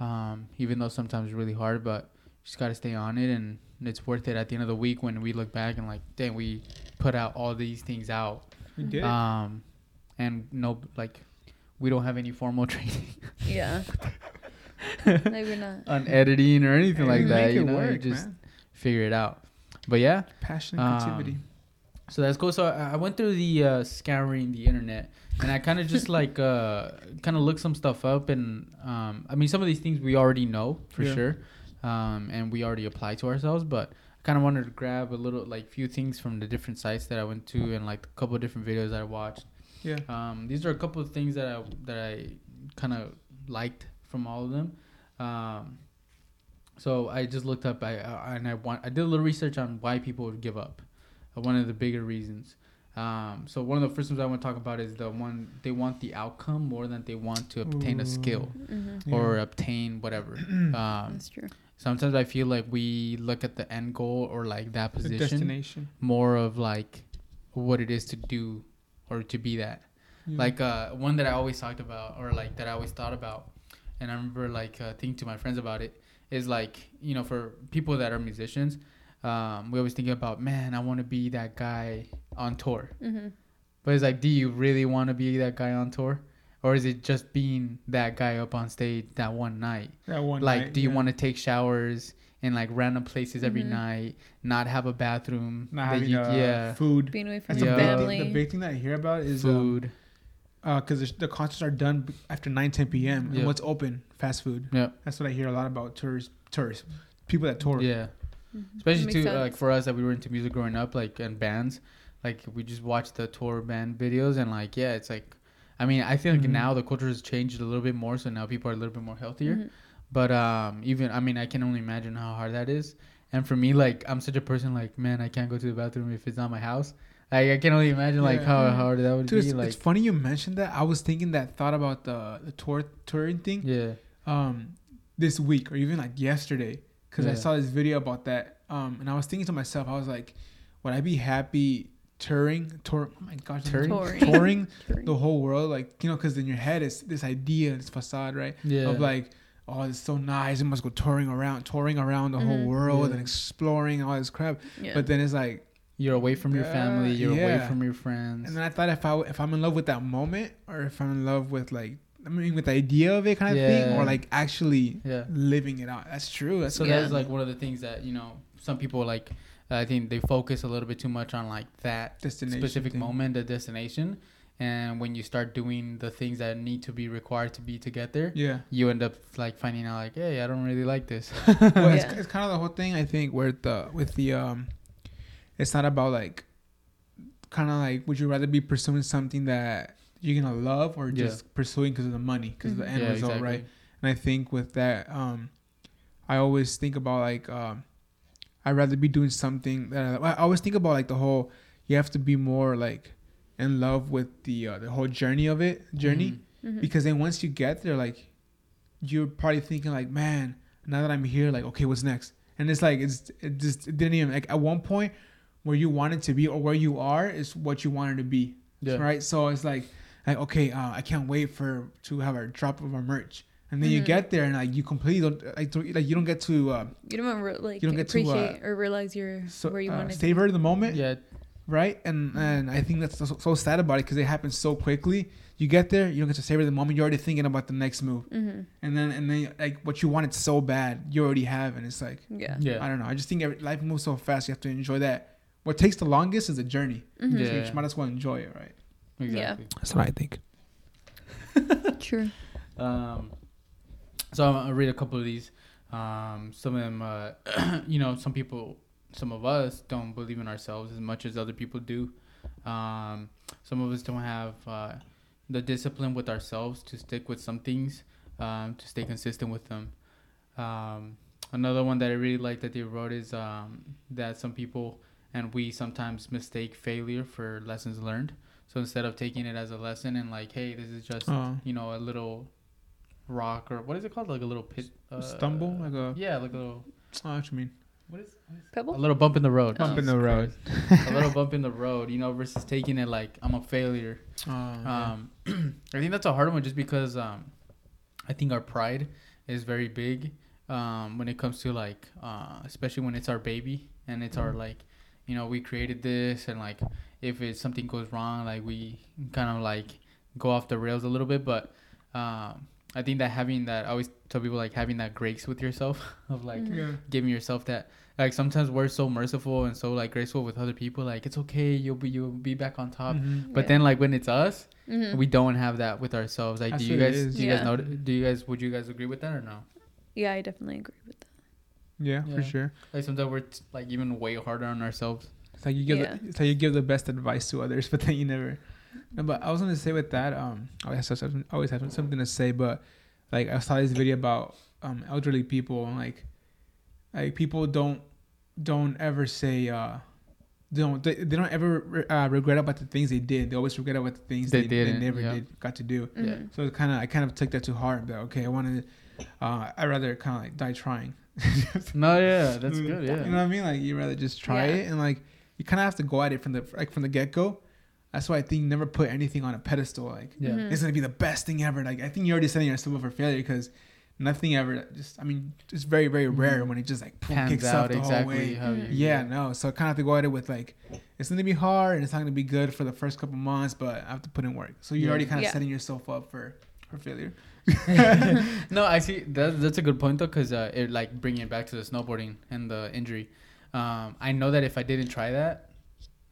Um, even though sometimes it's really hard, but just gotta stay on it, and it's worth it at the end of the week when we look back and like, dang, we put out all these things out. We did. Um, and no, like, we don't have any formal training Yeah. like we're not. on editing or anything Hey, like that. You it know, you just man. figure it out. But yeah, Passion and creativity. um, so that's cool. So I I went through the uh, scouring the internet, and I kind of just like uh, kind of looked some stuff up, and um, I mean some of these things we already know for Yeah. sure, um, and we already apply to ourselves. But I kind of wanted to grab a little like few things from the different sites that I went to, and like a couple of different videos that I watched. yeah. Um, these are a couple of things that I that I kind of liked from all of them. Um, so I just looked up I, I and I want I did a little research on why people would give up. Uh, one of the bigger reasons. Um, so one of the first ones I want to talk about is the one they want the outcome more than they want to obtain a skill Mm-hmm. or Yeah. obtain whatever. um, That's true. sometimes I feel like we look at the end goal or like that position destination. more of like what it is to do or to be that Yeah. like uh one that i always talked about or like that i always thought about and i remember like uh, thinking to my friends about it is like you know for people that are musicians um we always think about man i want to be that guy on tour Mm-hmm. but it's like do you really want to be that guy on tour or is it just being that guy up on stage that one night that one night. like night, do you yeah. want to take showers in like random places every Mhm. night not have a bathroom not having you- uh, yeah food? Being away from That's Yeah. the your big family. thing. The big thing that I hear about is um, food because the, the concerts are done after 9 10 p.m Yeah. and what's open fast food yeah that's what i hear a lot about tourists tourists people that tour yeah Mhm. especially Makes too sense. like for us that we were into music growing up like and bands like we just watched the tour band videos and like yeah it's like i mean i feel like Mhm. now the culture has changed a little bit more so now people are a little bit more healthier Mhm. but um even i mean i can only imagine how hard that is and for me like i'm such a person like man i can't go to the bathroom if it's not my house like i can only imagine like Yeah. how Mhm. hard that would Dude, be it's, like it's funny you mentioned that i was thinking that thought about the, the tour touring thing yeah um this week or even like yesterday because I saw this video about that um and I was thinking to myself I was like would I be happy touring tour oh my gosh Touring? Touring. touring Touring. the whole world like you know because in your head it's this idea this facade right yeah of like oh it's so nice I must go touring around touring around the whole Mhm. world Yeah. and exploring all this crap Yeah. but then it's like you're away from your family you're away from your friends and then I thought if I if I'm in love with that moment or if I'm in love with like I mean, with the idea of it kind of thing, or like actually Yeah. living it out. That's true. That's So Yeah. that's like one of the things that you know some people like. I think they focus a little bit too much on like that destination specific thing. moment, the destination, and when you start doing the things that need to be required to be to get there, Yeah. you end up like finding out like, hey, I don't really like this. well, it's, it's kind of the whole thing. I think where the with the um, it's not about like, kind of like, would you rather be pursuing something that you're gonna love or Yeah. just pursuing because of the money, because of the end yeah, result, exactly. right? And I think with that, um, I always think about like, um, I'd rather be doing something that I, I always think about like the whole. You have to be more like in love with the uh, the whole journey of it, journey, Mhm. Mhm. because then once you get there, like, you're probably thinking like, man, now that I'm here, like, okay, what's next? And it's like it's it just it didn't even like at one point where you wanted to be or where you are is what you wanted to be, Yeah. right? So it's like like okay, uh, I can't wait for to have a drop of our merch. And then you Mhm. get there and like you completely don't like, don't- like you don't get to uh, You don't re- like You don't get to, uh, appreciate or realize you're so, where you uh, want to savor the moment, Yeah, right? And and I think that's so, so sad about it because it happens so quickly. You get there, you don't get to savor the moment. You're already thinking about the next move, hmm and then and then like what you wanted so bad, you already have, and it's like Yeah. yeah, I don't know. I just think every, life moves so fast. You have to enjoy that. What takes the longest is the journey. Mhm. So Yeah. you might as well enjoy it, right? exactly. That's what I think. True. Um, so I'll I'll read a couple of these. Um, some of them, uh, you know, some people, some of us don't believe in ourselves as much as other people do. Um, some of us don't have uh, the discipline with ourselves to stick with some things, um, to stay consistent with them. Um, another one that I really like that they wrote is um, that some people and we sometimes mistake failure for lessons learned. So instead of taking it as a lesson and like, hey, this is just Uh, you know, a little rock or what is it called? Like a little pit. Uh, stumble, like a. yeah, like a little. Oh, what you mean? What is? What is Pebble. a little bump in the road. Bump in Jesus the road. A little bump in the road, you know, versus taking it like I'm a failure. Oh, yeah. Um, I think that's a hard one, just because um, I think our pride is very big um, when it comes to like, uh, especially when it's our baby and it's our Mhm. like, you know, we created this and like if it's something goes wrong, like we kind of like go off the rails a little bit. But um, I think that having that, I always tell people like having that grace with yourself of like Mhm. yeah. giving yourself that like sometimes we're so merciful and so like graceful with other people like it's okay you'll be you'll be back on top Mhm. but Yeah. then like when it's us Mhm. we don't have that with ourselves like That's do you guys do you guys know do you guys would you guys agree with that or no yeah, I definitely agree with that. Yeah, for sure. like sometimes we're t- like even way harder on ourselves It's like you give. Yeah. The, it's like you give the best advice to others, but then you never. No, but I was gonna say with that, um, I always have something, always have something to say, but like I saw this video about um elderly people and like, like people don't don't ever say uh. They don't they, they don't ever re- uh, regret about the things they did. They always regret about the things They they, they, never yeah. did got to do. Yeah. Mhm. So it kind of I kind of took that to heart. That okay, I wanted, uh, I rather kind of like die trying. no yeah that's good You know what I mean? Like you rather just try Yeah. it and like you kind of have to go at it from the like from the get go. That's why I think never put anything on a pedestal. Like yeah Mhm. it's gonna be the best thing ever. Like I think you're already setting yourself up for failure because nothing ever just. I mean, it's very very rare Mhm. when it just like boom, pans kicks out out the exactly whole way. how you Mhm. Yeah, no. So I kind of have to go at it with like, it's gonna be hard and it's not gonna be good for the first couple months, but I have to put in work. So you're Yeah. already kind of Yeah. setting yourself up for for failure. no, I see. That, that's a good point though, because uh, it like bringing it back to the snowboarding and the injury. Um, I know that if I didn't try that,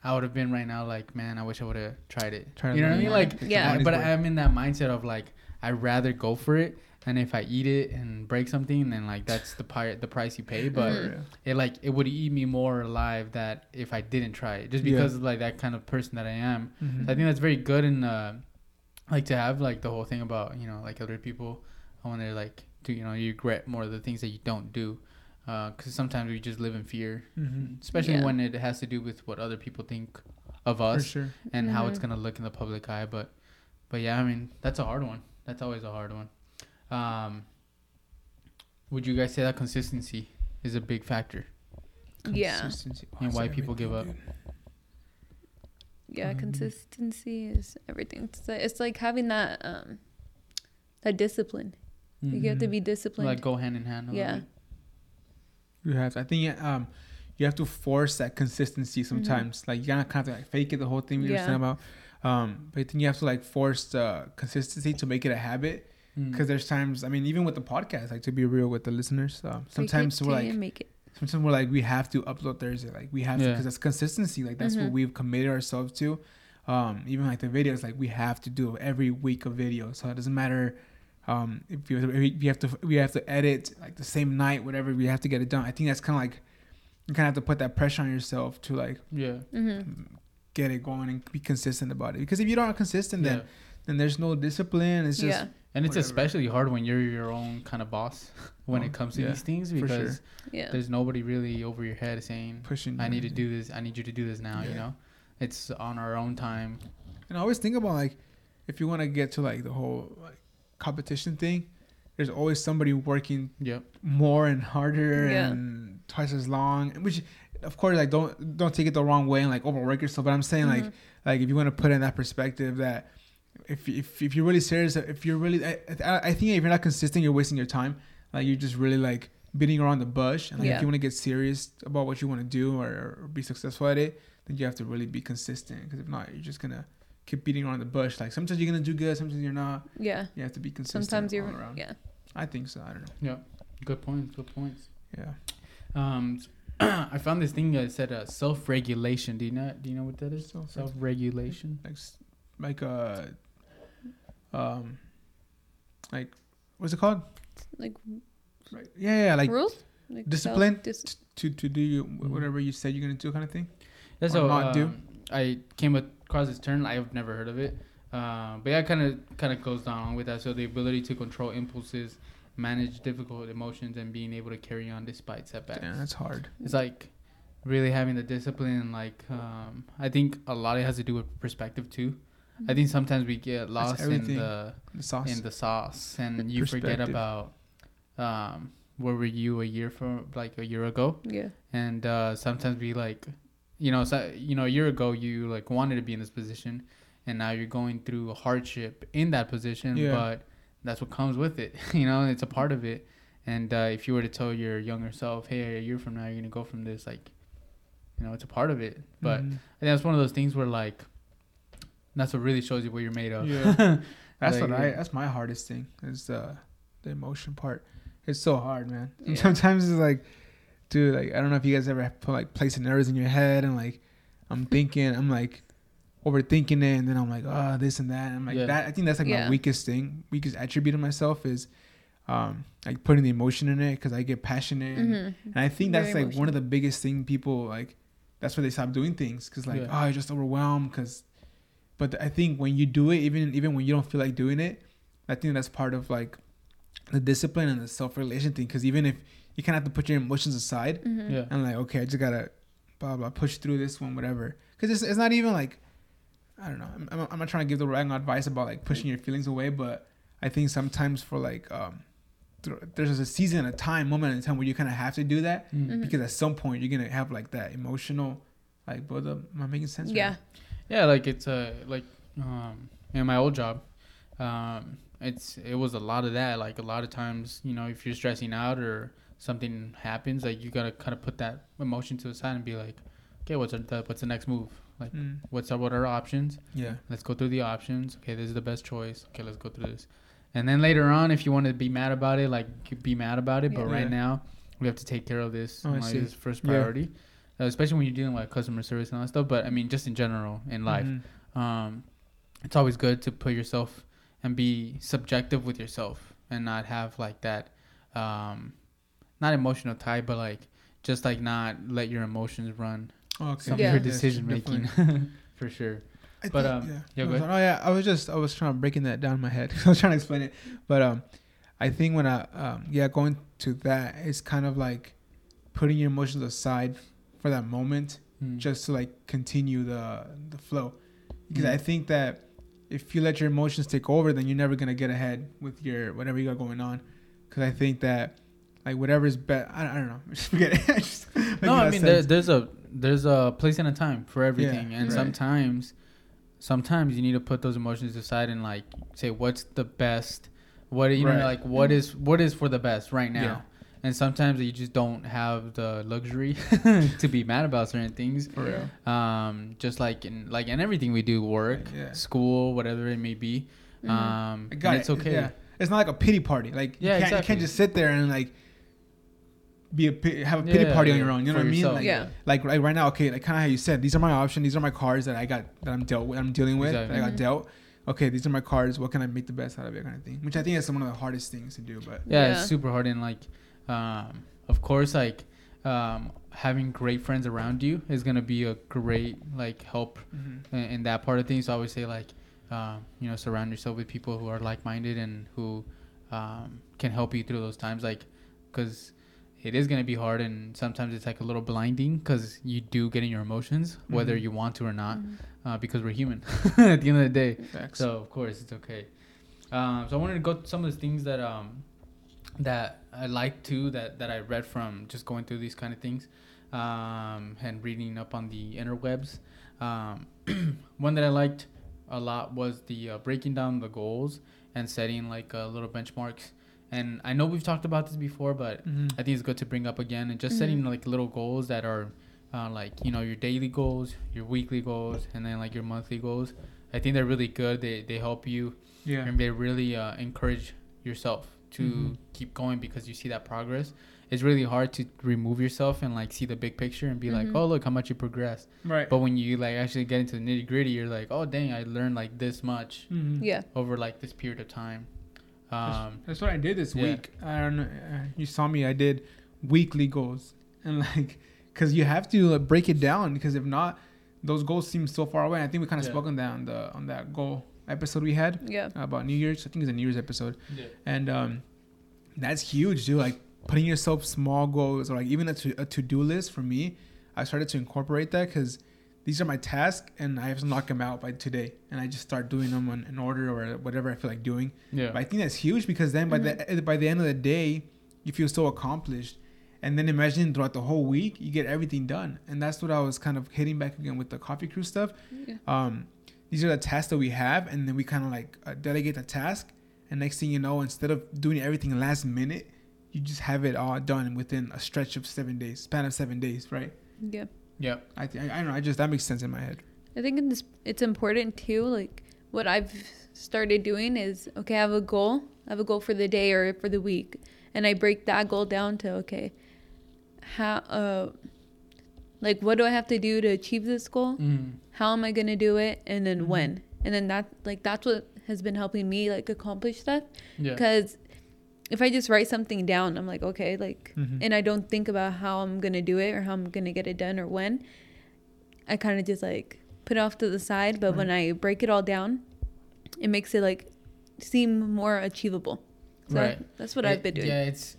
I would have been right now like, man, I wish I would have tried it. Try you know what I mean? Like, Yeah. money's but. I'm in that mindset of like, I'd rather go for it, and if I eat it and break something, then like that's the pi- the price you pay. But Mhm. it like it would eat me more alive that if I didn't try it, just Yeah. because of like that kind of person that I am. Mhm. I think that's very good and uh, like to have like the whole thing about you know like other people I want to like do you know you regret more of the things that you don't do because sometimes we just live in fear, Mhm. especially Yeah. when it has to do with what other people think of us sure. and how it's Mhm. gonna look in the public eye. But but yeah, I mean that's a hard one. That's always a hard one. Um, would you guys say that consistency is a big factor? Yeah. Consistency. And it's why people give up. dude. Yeah, Um, consistency is everything. It's like, it's like having that um that discipline. Like you have to be disciplined. Like go hand in hand. Yeah. You have. To, I think um, you have to force that consistency sometimes. Like you gotta kind of like fake it the whole thing we were Yeah. saying about. Um, but I think you have to like force the consistency to make it a habit. Mm. Because there's times, I mean, even with the podcast, like to be real with the listeners, uh, sometimes Take it we're like, make it. Sometimes we're like, we have to upload Thursday, like we have to, because that's consistency. Like that's what Mhm. we've committed ourselves to. Um, even like the videos, like we have to do every week of video. So it doesn't matter um, if you if you have to we have to edit like the same night, whatever. We have to get it done. I think that's kind of like you kind of have to put that pressure on yourself to like yeah. Mm-hmm. get it going and be consistent about it. Because if you're not consistent, yeah. then then there's no discipline. It's just yeah. And it's whatever. especially hard when you're your own kind of boss when Oh, it comes to yeah, these things for sure. because Yeah. there's nobody really over your head saying, pushing. I need to do this. I need you to do this now. You know, it's on our own time. And I always think about like if you want to get to like the whole like competition thing, there's always somebody working Yep. more and harder Yeah. and twice as long. Which, of course, like don't don't take it the wrong way and like overwork yourself. But I'm saying like Mhm. like if you want to put in that perspective that if if if you're really serious, if you're really, I, I I think if you're not consistent, you're wasting your time. Like you're just really like beating around the bush. And like Yeah. if you want to get serious about what you want to do or, or be successful at it, then you have to really be consistent. Because if not, you're just gonna keep beating around the bush. Like sometimes you're gonna do good, sometimes you're not. Yeah. You have to be consistent. Sometimes you're. around. Yeah. I think so. I don't know. Yeah. Good points. Good points. Yeah. Um, I found this thing that said uh, self-regulation. Do you know? Do you know what that is? Self- Self-regulation. Like like uh um like what's it called? Like Right. Yeah, yeah, like rules. Like discipline? self- dis- to to do you, whatever you said you're gonna do, kind of thing. Yeah, Or so not do. um, I came across this term. I've never heard of it, uh, but yeah, kind of kind of goes down with that. So the ability to control impulses, manage difficult emotions, and being able to carry on despite setbacks. Damn, that's hard. It's like really having the discipline. Like um, I think a lot of it has to do with perspective too. I think sometimes we get lost in the The sauce. in the sauce, and you forget about um, where were you a year from like a year ago Yeah. and uh, sometimes we like you know so, you know a year ago you like wanted to be in this position and now you're going through a hardship in that position Yeah. but that's what comes with it you know it's a part of it and uh, if you were to tell your younger self hey a year from now you're gonna go from this like you know it's a part of it but Mhm. I think that's one of those things where like that's what really shows you what you're made of Yeah. that's Like, what I. That's my hardest thing is the the emotion part. It's so hard, man. Yeah. Sometimes it's like, dude, like I don't know if you guys ever put like play scenarios in your head and like I'm thinking, I'm like overthinking it, and then I'm like, oh, this and that. And I'm like Yeah. that. I think that's like my weakest thing, weakest attribute of myself is, um, like putting the emotion in it because I get passionate. And, Mm-hmm. and I think that's Very like one of the biggest thing people like. That's why they stop doing things because like Yeah. oh, you're just overwhelmed. Because, but I think when you do it, even even when you don't feel like doing it, I think that's part of like the discipline and the self-regulation thing. Because even if you kind of have to put your emotions aside Mm-hmm. yeah and like okay, I just gotta blah blah push through this one, whatever. Because it's it's not even like I don't know. I'm, I'm I'm not trying to give the wrong advice about like pushing your feelings away, but I think sometimes for like um, th- there's a season, and a time, moment in time where you kind of have to do that Mm. Mhm. because at some point you're gonna have like that emotional like build up. Am I making sense? right Yeah. now? Yeah, like it's a like um in my old job, um it's it was a lot of that. Like a lot of times, you know, if you're stressing out or something happens, like you gotta kind of put that emotion to the side and be like, okay, what's the what's the next move? Like Mm, what's our what are our options? yeah. Let's go through the options. Okay, this is the best choice. Okay, let's go through this. And then later on, if you want to be mad about it, like be mad about it. But right Yeah. now, we have to take care of this. Oh, see. this is first priority, uh, especially when you're dealing with customer service and all that stuff. But I mean, just in general in life, Mhm. um, it's always good to put yourself and be subjective with yourself and not have like that, um, not emotional tie, but like just like not let your emotions run Okay. some Yeah. of your Yes, decision making for sure. I But, think- um, yeah. yeah, No, oh yeah, I was just I was trying to breaking that down in my head. I was trying to explain it, but um, I think when I um yeah going to that it's kind of like putting your emotions aside for that moment Mm. just to like continue the the flow because Mm. I think that if you let your emotions take over then you're never gonna get ahead with your whatever you got going on because I think that like whatever is best I, I don't know just forget it Just no, I mean there, there's a there's a place and a time for everything, and right. sometimes sometimes you need to put those emotions aside and like say what's the best, what you know Right. like what is what is for the best right now, Yeah. And sometimes you just don't have the luxury to be mad about certain things. For real. Um, just like in like in everything we do, work, Yeah. school, whatever it may be. Mhm. Um, I got and it. it's okay. Yeah. It's not like a pity party. Like Yeah, you, can't, you can't just sit there and like be a have a pity Yeah, party on your own. You know for what I mean? yourself. Like, Yeah. like right, right now, okay, like kind of how you said, these are my options. These are my cards that I got that I'm dealt with. I'm dealing with. Exactly. That I got dealt. Okay, these are my cards. What can I make the best out of it, kind of thing. Which I think is one of the hardest things to do. But yeah, Yeah. it's super hard and like um of course like um having great friends around you is gonna be a great like help in, in that part of things so i would say like um you know surround yourself with people who are like-minded and who um can help you through those times like because it is going to be hard and sometimes it's like a little blinding because you do get in your emotions whether Mhm. you want to or not Mhm. uh, because we're human at the end of the day Facts. so of course it's okay. Um, so I wanted to go to some of the things that um, that I like too that that I read from just going through these kind of things um, and reading up on the interwebs. Um, one that I liked a lot was the uh, breaking down the goals and setting like uh, little benchmarks. And I know we've talked about this before, but Mhm. I think it's good to bring up again and just Mhm. setting like little goals that are uh, like you know your daily goals, your weekly goals, and then like your monthly goals. I think they're really good. They they help you yeah. and they really uh, encourage yourself to Mhm. keep going because you see that progress. It's really hard to remove yourself and like see the big picture and be like, Mhm. oh look how much you progressed. Right. But when you like actually get into the nitty gritty, you're like, oh dang, I learned like this much Mhm. Yeah. over like this period of time. Um, That's what I did this Yeah. week. I don't know. uh, You saw me. I did weekly goals, and like, cause you have to like, break it down. Because if not, those goals seem so far away. I think we kind of Yeah. spoke on that on the on that goal episode we had Yeah. about New Year's. I think it's a New Year's episode, yeah. and um, that's huge, dude. Like putting yourself small goals or like even a to a to do list for me. I started to incorporate that because these are my tasks, and I have to knock them out by today, and I just start doing them in, in order or whatever I feel like doing. Yeah. But I think that's huge because then by the by the end of the day, you feel so accomplished. And then imagine throughout the whole week, you get everything done. And that's what I was kind of hitting back again with the coffee crew stuff. Yeah. Um, these are the tasks that we have, and then we kind of like uh, delegate the task. And next thing you know, instead of doing everything last minute, you just have it all done within a stretch of seven days, span of seven days, right? Yeah. Yep. I think I don't know. I just that makes sense in my head. I think it's it's important too. Like what I've started doing is okay. I have a goal. I have a goal for the day or for the week, and I break that goal down to okay, how uh, like what do I have to do to achieve this goal? Mm. How am I gonna do it? And then Mhm. when? And then that like that's what has been helping me like accomplish stuff. Yeah. Because if I just write something down, I'm like okay, like Mhm. and I don't think about how I'm gonna do it or how I'm gonna get it done or when. I kind of just like put it off to the side, but when I break it all down, it makes it like seem more achievable. So Right. that's what It- I've been doing. Yeah, it's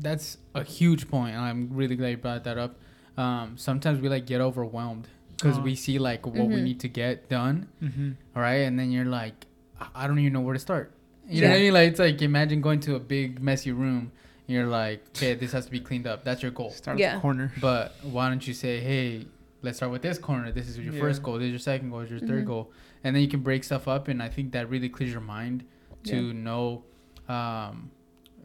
that's a huge point, and I'm really glad you brought that up. Um, sometimes we like get overwhelmed because Oh. we see like what we Mhm. need to get done, Mm-hmm. all right, and then you're like, I- I don't even know where to start. You know what I mean? Like it's like imagine going to a big messy room. And you're like, okay, this has to be cleaned up. That's your goal. Start Yeah. at the corner. But why don't you say, hey, let's start with this corner. This is your Yeah. first goal. This is your second goal. This is your third Mhm. goal. And then you can break stuff up. And I think that really clears your mind to Yeah. know um,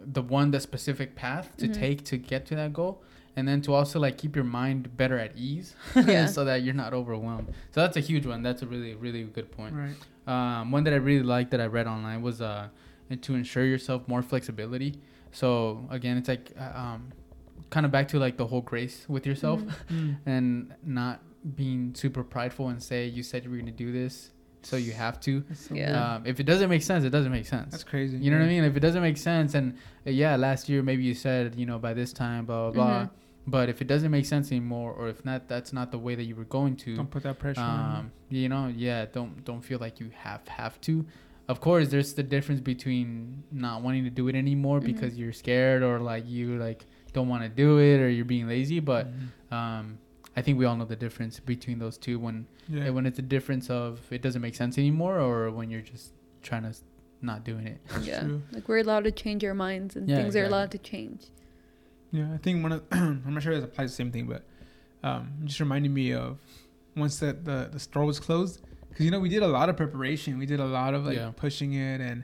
the one, the specific path to Mhm. take to get to that goal. And then to also like keep your mind better at ease Yeah. so that you're not overwhelmed. So that's a huge one. That's a really, really good point. Right. Um, one that I really liked that I read online was uh, to ensure yourself more flexibility. So again, it's like uh, um, kind of back to like the whole grace with yourself Mhm. Mm. and not being super prideful and say you said you were gonna do this, so you have to. So Yeah. Um, if it doesn't make sense, it doesn't make sense. That's crazy. You know what I mean? If it doesn't make sense, and uh, yeah, last year maybe you said you know by this time blah blah blah, Mhm. But if it doesn't make sense anymore, or if not, that's not the way that you were going to Don't put that pressure on. um, you know yeah don't don't feel like you have have to of course there's the difference between not wanting to do it anymore Mhm. because you're scared or like you like don't want to do it or you're being lazy but Mhm. um i think we all know the difference between those two when yeah. when it's a difference of it doesn't make sense anymore or when you're just trying to not doing it yeah. Like we're allowed to change our minds and Yeah, things are allowed to change. Yeah, I think one of I'm not sure if it applies the same thing, but um, it just reminded me of once that the the store was closed because you know we did a lot of preparation, we did a lot of like Yeah. pushing it and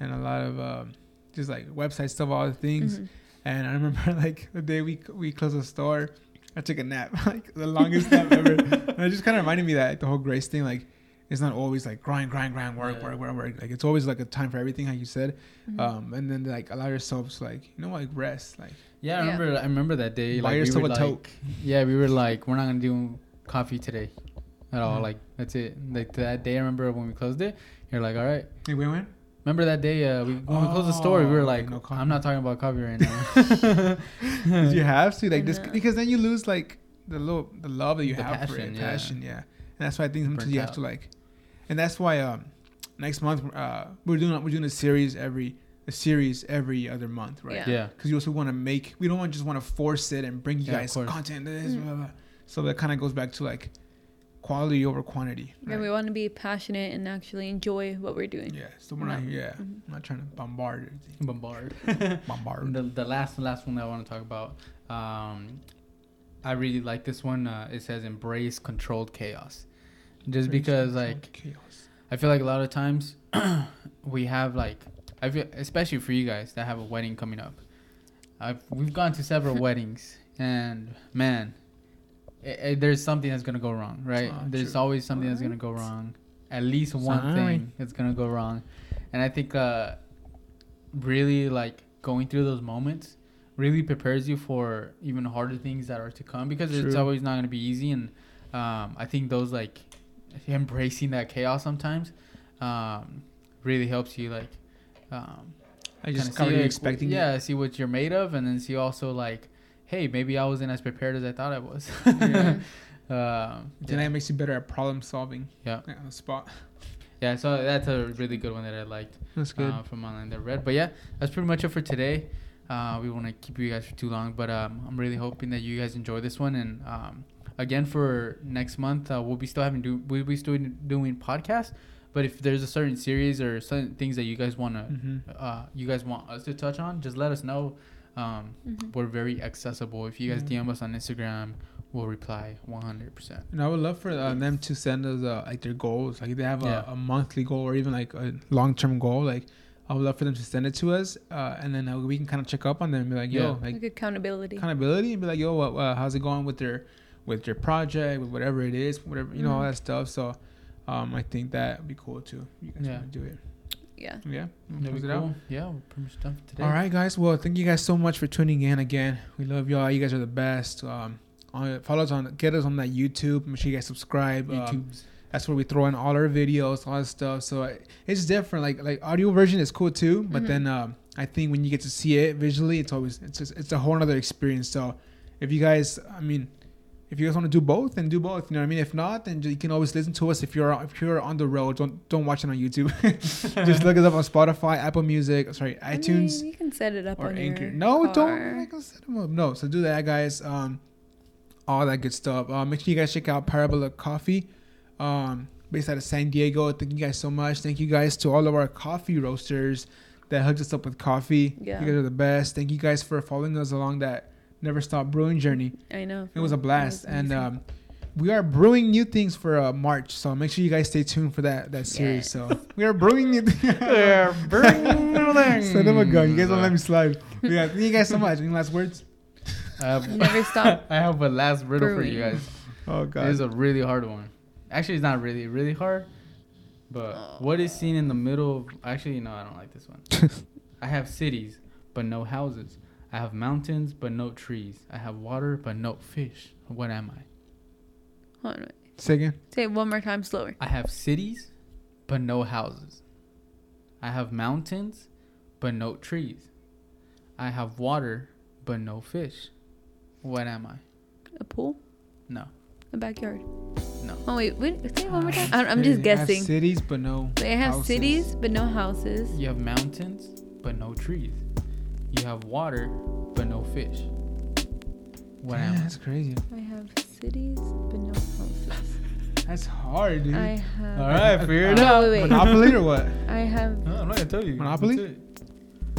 and a lot of um, just like website stuff, all the things, Mhm. And I remember like the day we we closed the store, I took a nap, like the longest nap ever. And it just kind of reminded me that like, the whole grace thing, like it's not always like grind, grind, grind, work, Yeah. work, work, work. Like it's always like a time for everything, like you said. Mhm. Um, and then like allow yourselves like you know like rest, like Yeah, I Yeah. remember. I remember that day. buy like, we yourself were a like, tote. Yeah, we were like, we're not gonna do coffee today, at all. Mhm. Like that's it. Like that day, I remember when we closed it. You're like, all right. Hey, we went. Remember that day uh, we, when we closed the store, we were Oh, like, no. I'm not talking about coffee right now. you have to like this because then you lose like the little the love that you The have for passion, it, yeah. passion, yeah. And that's why I think sometimes Burnt you have to like, and that's why um next month uh we're doing we're doing a series every a series every other month, right? Yeah. yeah. Because you also want to make we don't want just want to force it and bring you Yeah, guys content this Mm. blah, blah. so that kind of goes back to like quality over quantity. And right? we want to be passionate and actually enjoy what we're doing. Yeah, so we're not No. yeah, Mhm. I'm not trying to bombard everything. Bombard. bombard. the the last last one that I want to talk about. Um, I really like this one. Uh, it says embrace controlled chaos, just because like chaos. I feel like a lot of times we have like I feel especially for you guys that have a wedding coming up. I've we've gone to several weddings and man, i i there's something that's gonna go wrong, right? Ah, there's true. always something that's gonna go wrong. At least one Sorry. thing that's gonna go wrong, and I think uh, really like going through those moments really prepares you for even harder things that are to come because it's always not gonna be easy and um, I think those like embracing that chaos sometimes um, really helps you like um, I just kind like, expecting it. yeah see what you're made of and then see also like hey maybe I wasn't as prepared as I thought I was Mhm. um, Then yeah. that makes you better at problem solving. Yeah. Yeah, on the spot. yeah so that's a really good one that I liked That's good. uh, from online that I read but yeah that's pretty much it for today uh, we want to keep you guys for too long but um, I'm really hoping that you guys enjoy this one and um, again for next month uh, we'll be still having do we'll be still doing podcasts but if there's a certain series or certain things that you guys want to hmm uh, you guys want us to touch on, just let us know. Um, Mhm. we're very accessible. If you guys Mhm. DM us on Instagram, we'll reply 100%. And I would love for uh, them to send us uh, like their goals. Like they have a, Yeah. a monthly goal or even like a long term goal. Like I would love for them to send it to us, uh, and then uh, we can kind of check up on them and be like, yo, Yeah. like Like accountability. accountability, and be like, yo, what, uh, how's it going with their with your project, with whatever it is, whatever you know, all Mhm. that stuff. So, um, I think that would be cool too. You guys Yeah. do it? yeah. Yeah. That'd Close out? cool. Yeah, we're pretty much done for today. All right, guys. Well, thank you guys so much for tuning in again. We love y'all. You guys are the best. Um, on, follow us on, get us on that YouTube. Make sure you guys subscribe. Um, YouTube's. that's where we throw in all our videos, all that stuff. So uh, it's different. Like like audio version is cool too, but Mhm. then um, I think when you get to see it visually, it's always it's just, it's a whole other experience. So if you guys, I mean, if you guys want to do both, then do both. You know what I mean? If not, then you can always listen to us. If you're if you're on the road, don't don't watch it on YouTube. just look us up on Spotify, Apple Music, sorry, I iTunes mean, you can set it up or on Anchor. No, car. don't make us set them up. No, so do that, guys. Um, all that good stuff. Uh, make sure you guys check out Parabola Coffee, um, based out of San Diego. Thank you guys so much. Thank you guys to all of our coffee roasters that hooked us up with coffee. Yeah. You guys are the best. Thank you guys for following us along that never stop brewing journey. I know. It was a blast, was and um, we are brewing new things for uh, March. So make sure you guys stay tuned for that that series. So we are brewing new things. We're brewing new things. Son of a gun. You guys don't let me slide. Yeah, thank you guys so much. Any last words? I have, Never stop I have a last riddle for you guys. Oh god, It is a really hard one. Actually, it's not really, really hard. But Oh. what is seen in the middle of. Actually, no, I don't like this one. I have cities, but no houses. I have mountains, but no trees. I have water, but no fish. What am I? Hold on, wait. Say again. Say it one more time slower. I have cities, but no houses. I have mountains, but no trees. I have water, but no fish. What am I? A pool? No. A backyard? No. Oh wait, wait say it one more ah. time. I'm, I'm City. just I have guessing. cities, but no. They have houses. cities but no houses. You have mountains, but no trees. You have water, but no fish. What Damn, am I? that's crazy. I have cities but no houses. That's hard, dude. I have. All right, figure it No, out. wait, wait. Monopoly or what? I have. No, I'm not gonna tell you. Monopoly?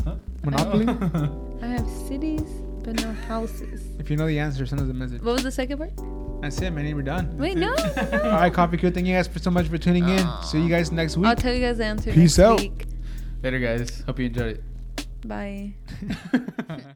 Huh? Monopoly? I have cities but no houses. if you know the answer, send us a message. What was the second part? That's it, man. We're done. Wait, no. no, no. All right, Coffee Crew. Thank you guys for so much for tuning in. Ah. See you guys next week. I'll tell you guys the answer Peace next out. week. Later, guys. Hope you enjoyed it. Bye.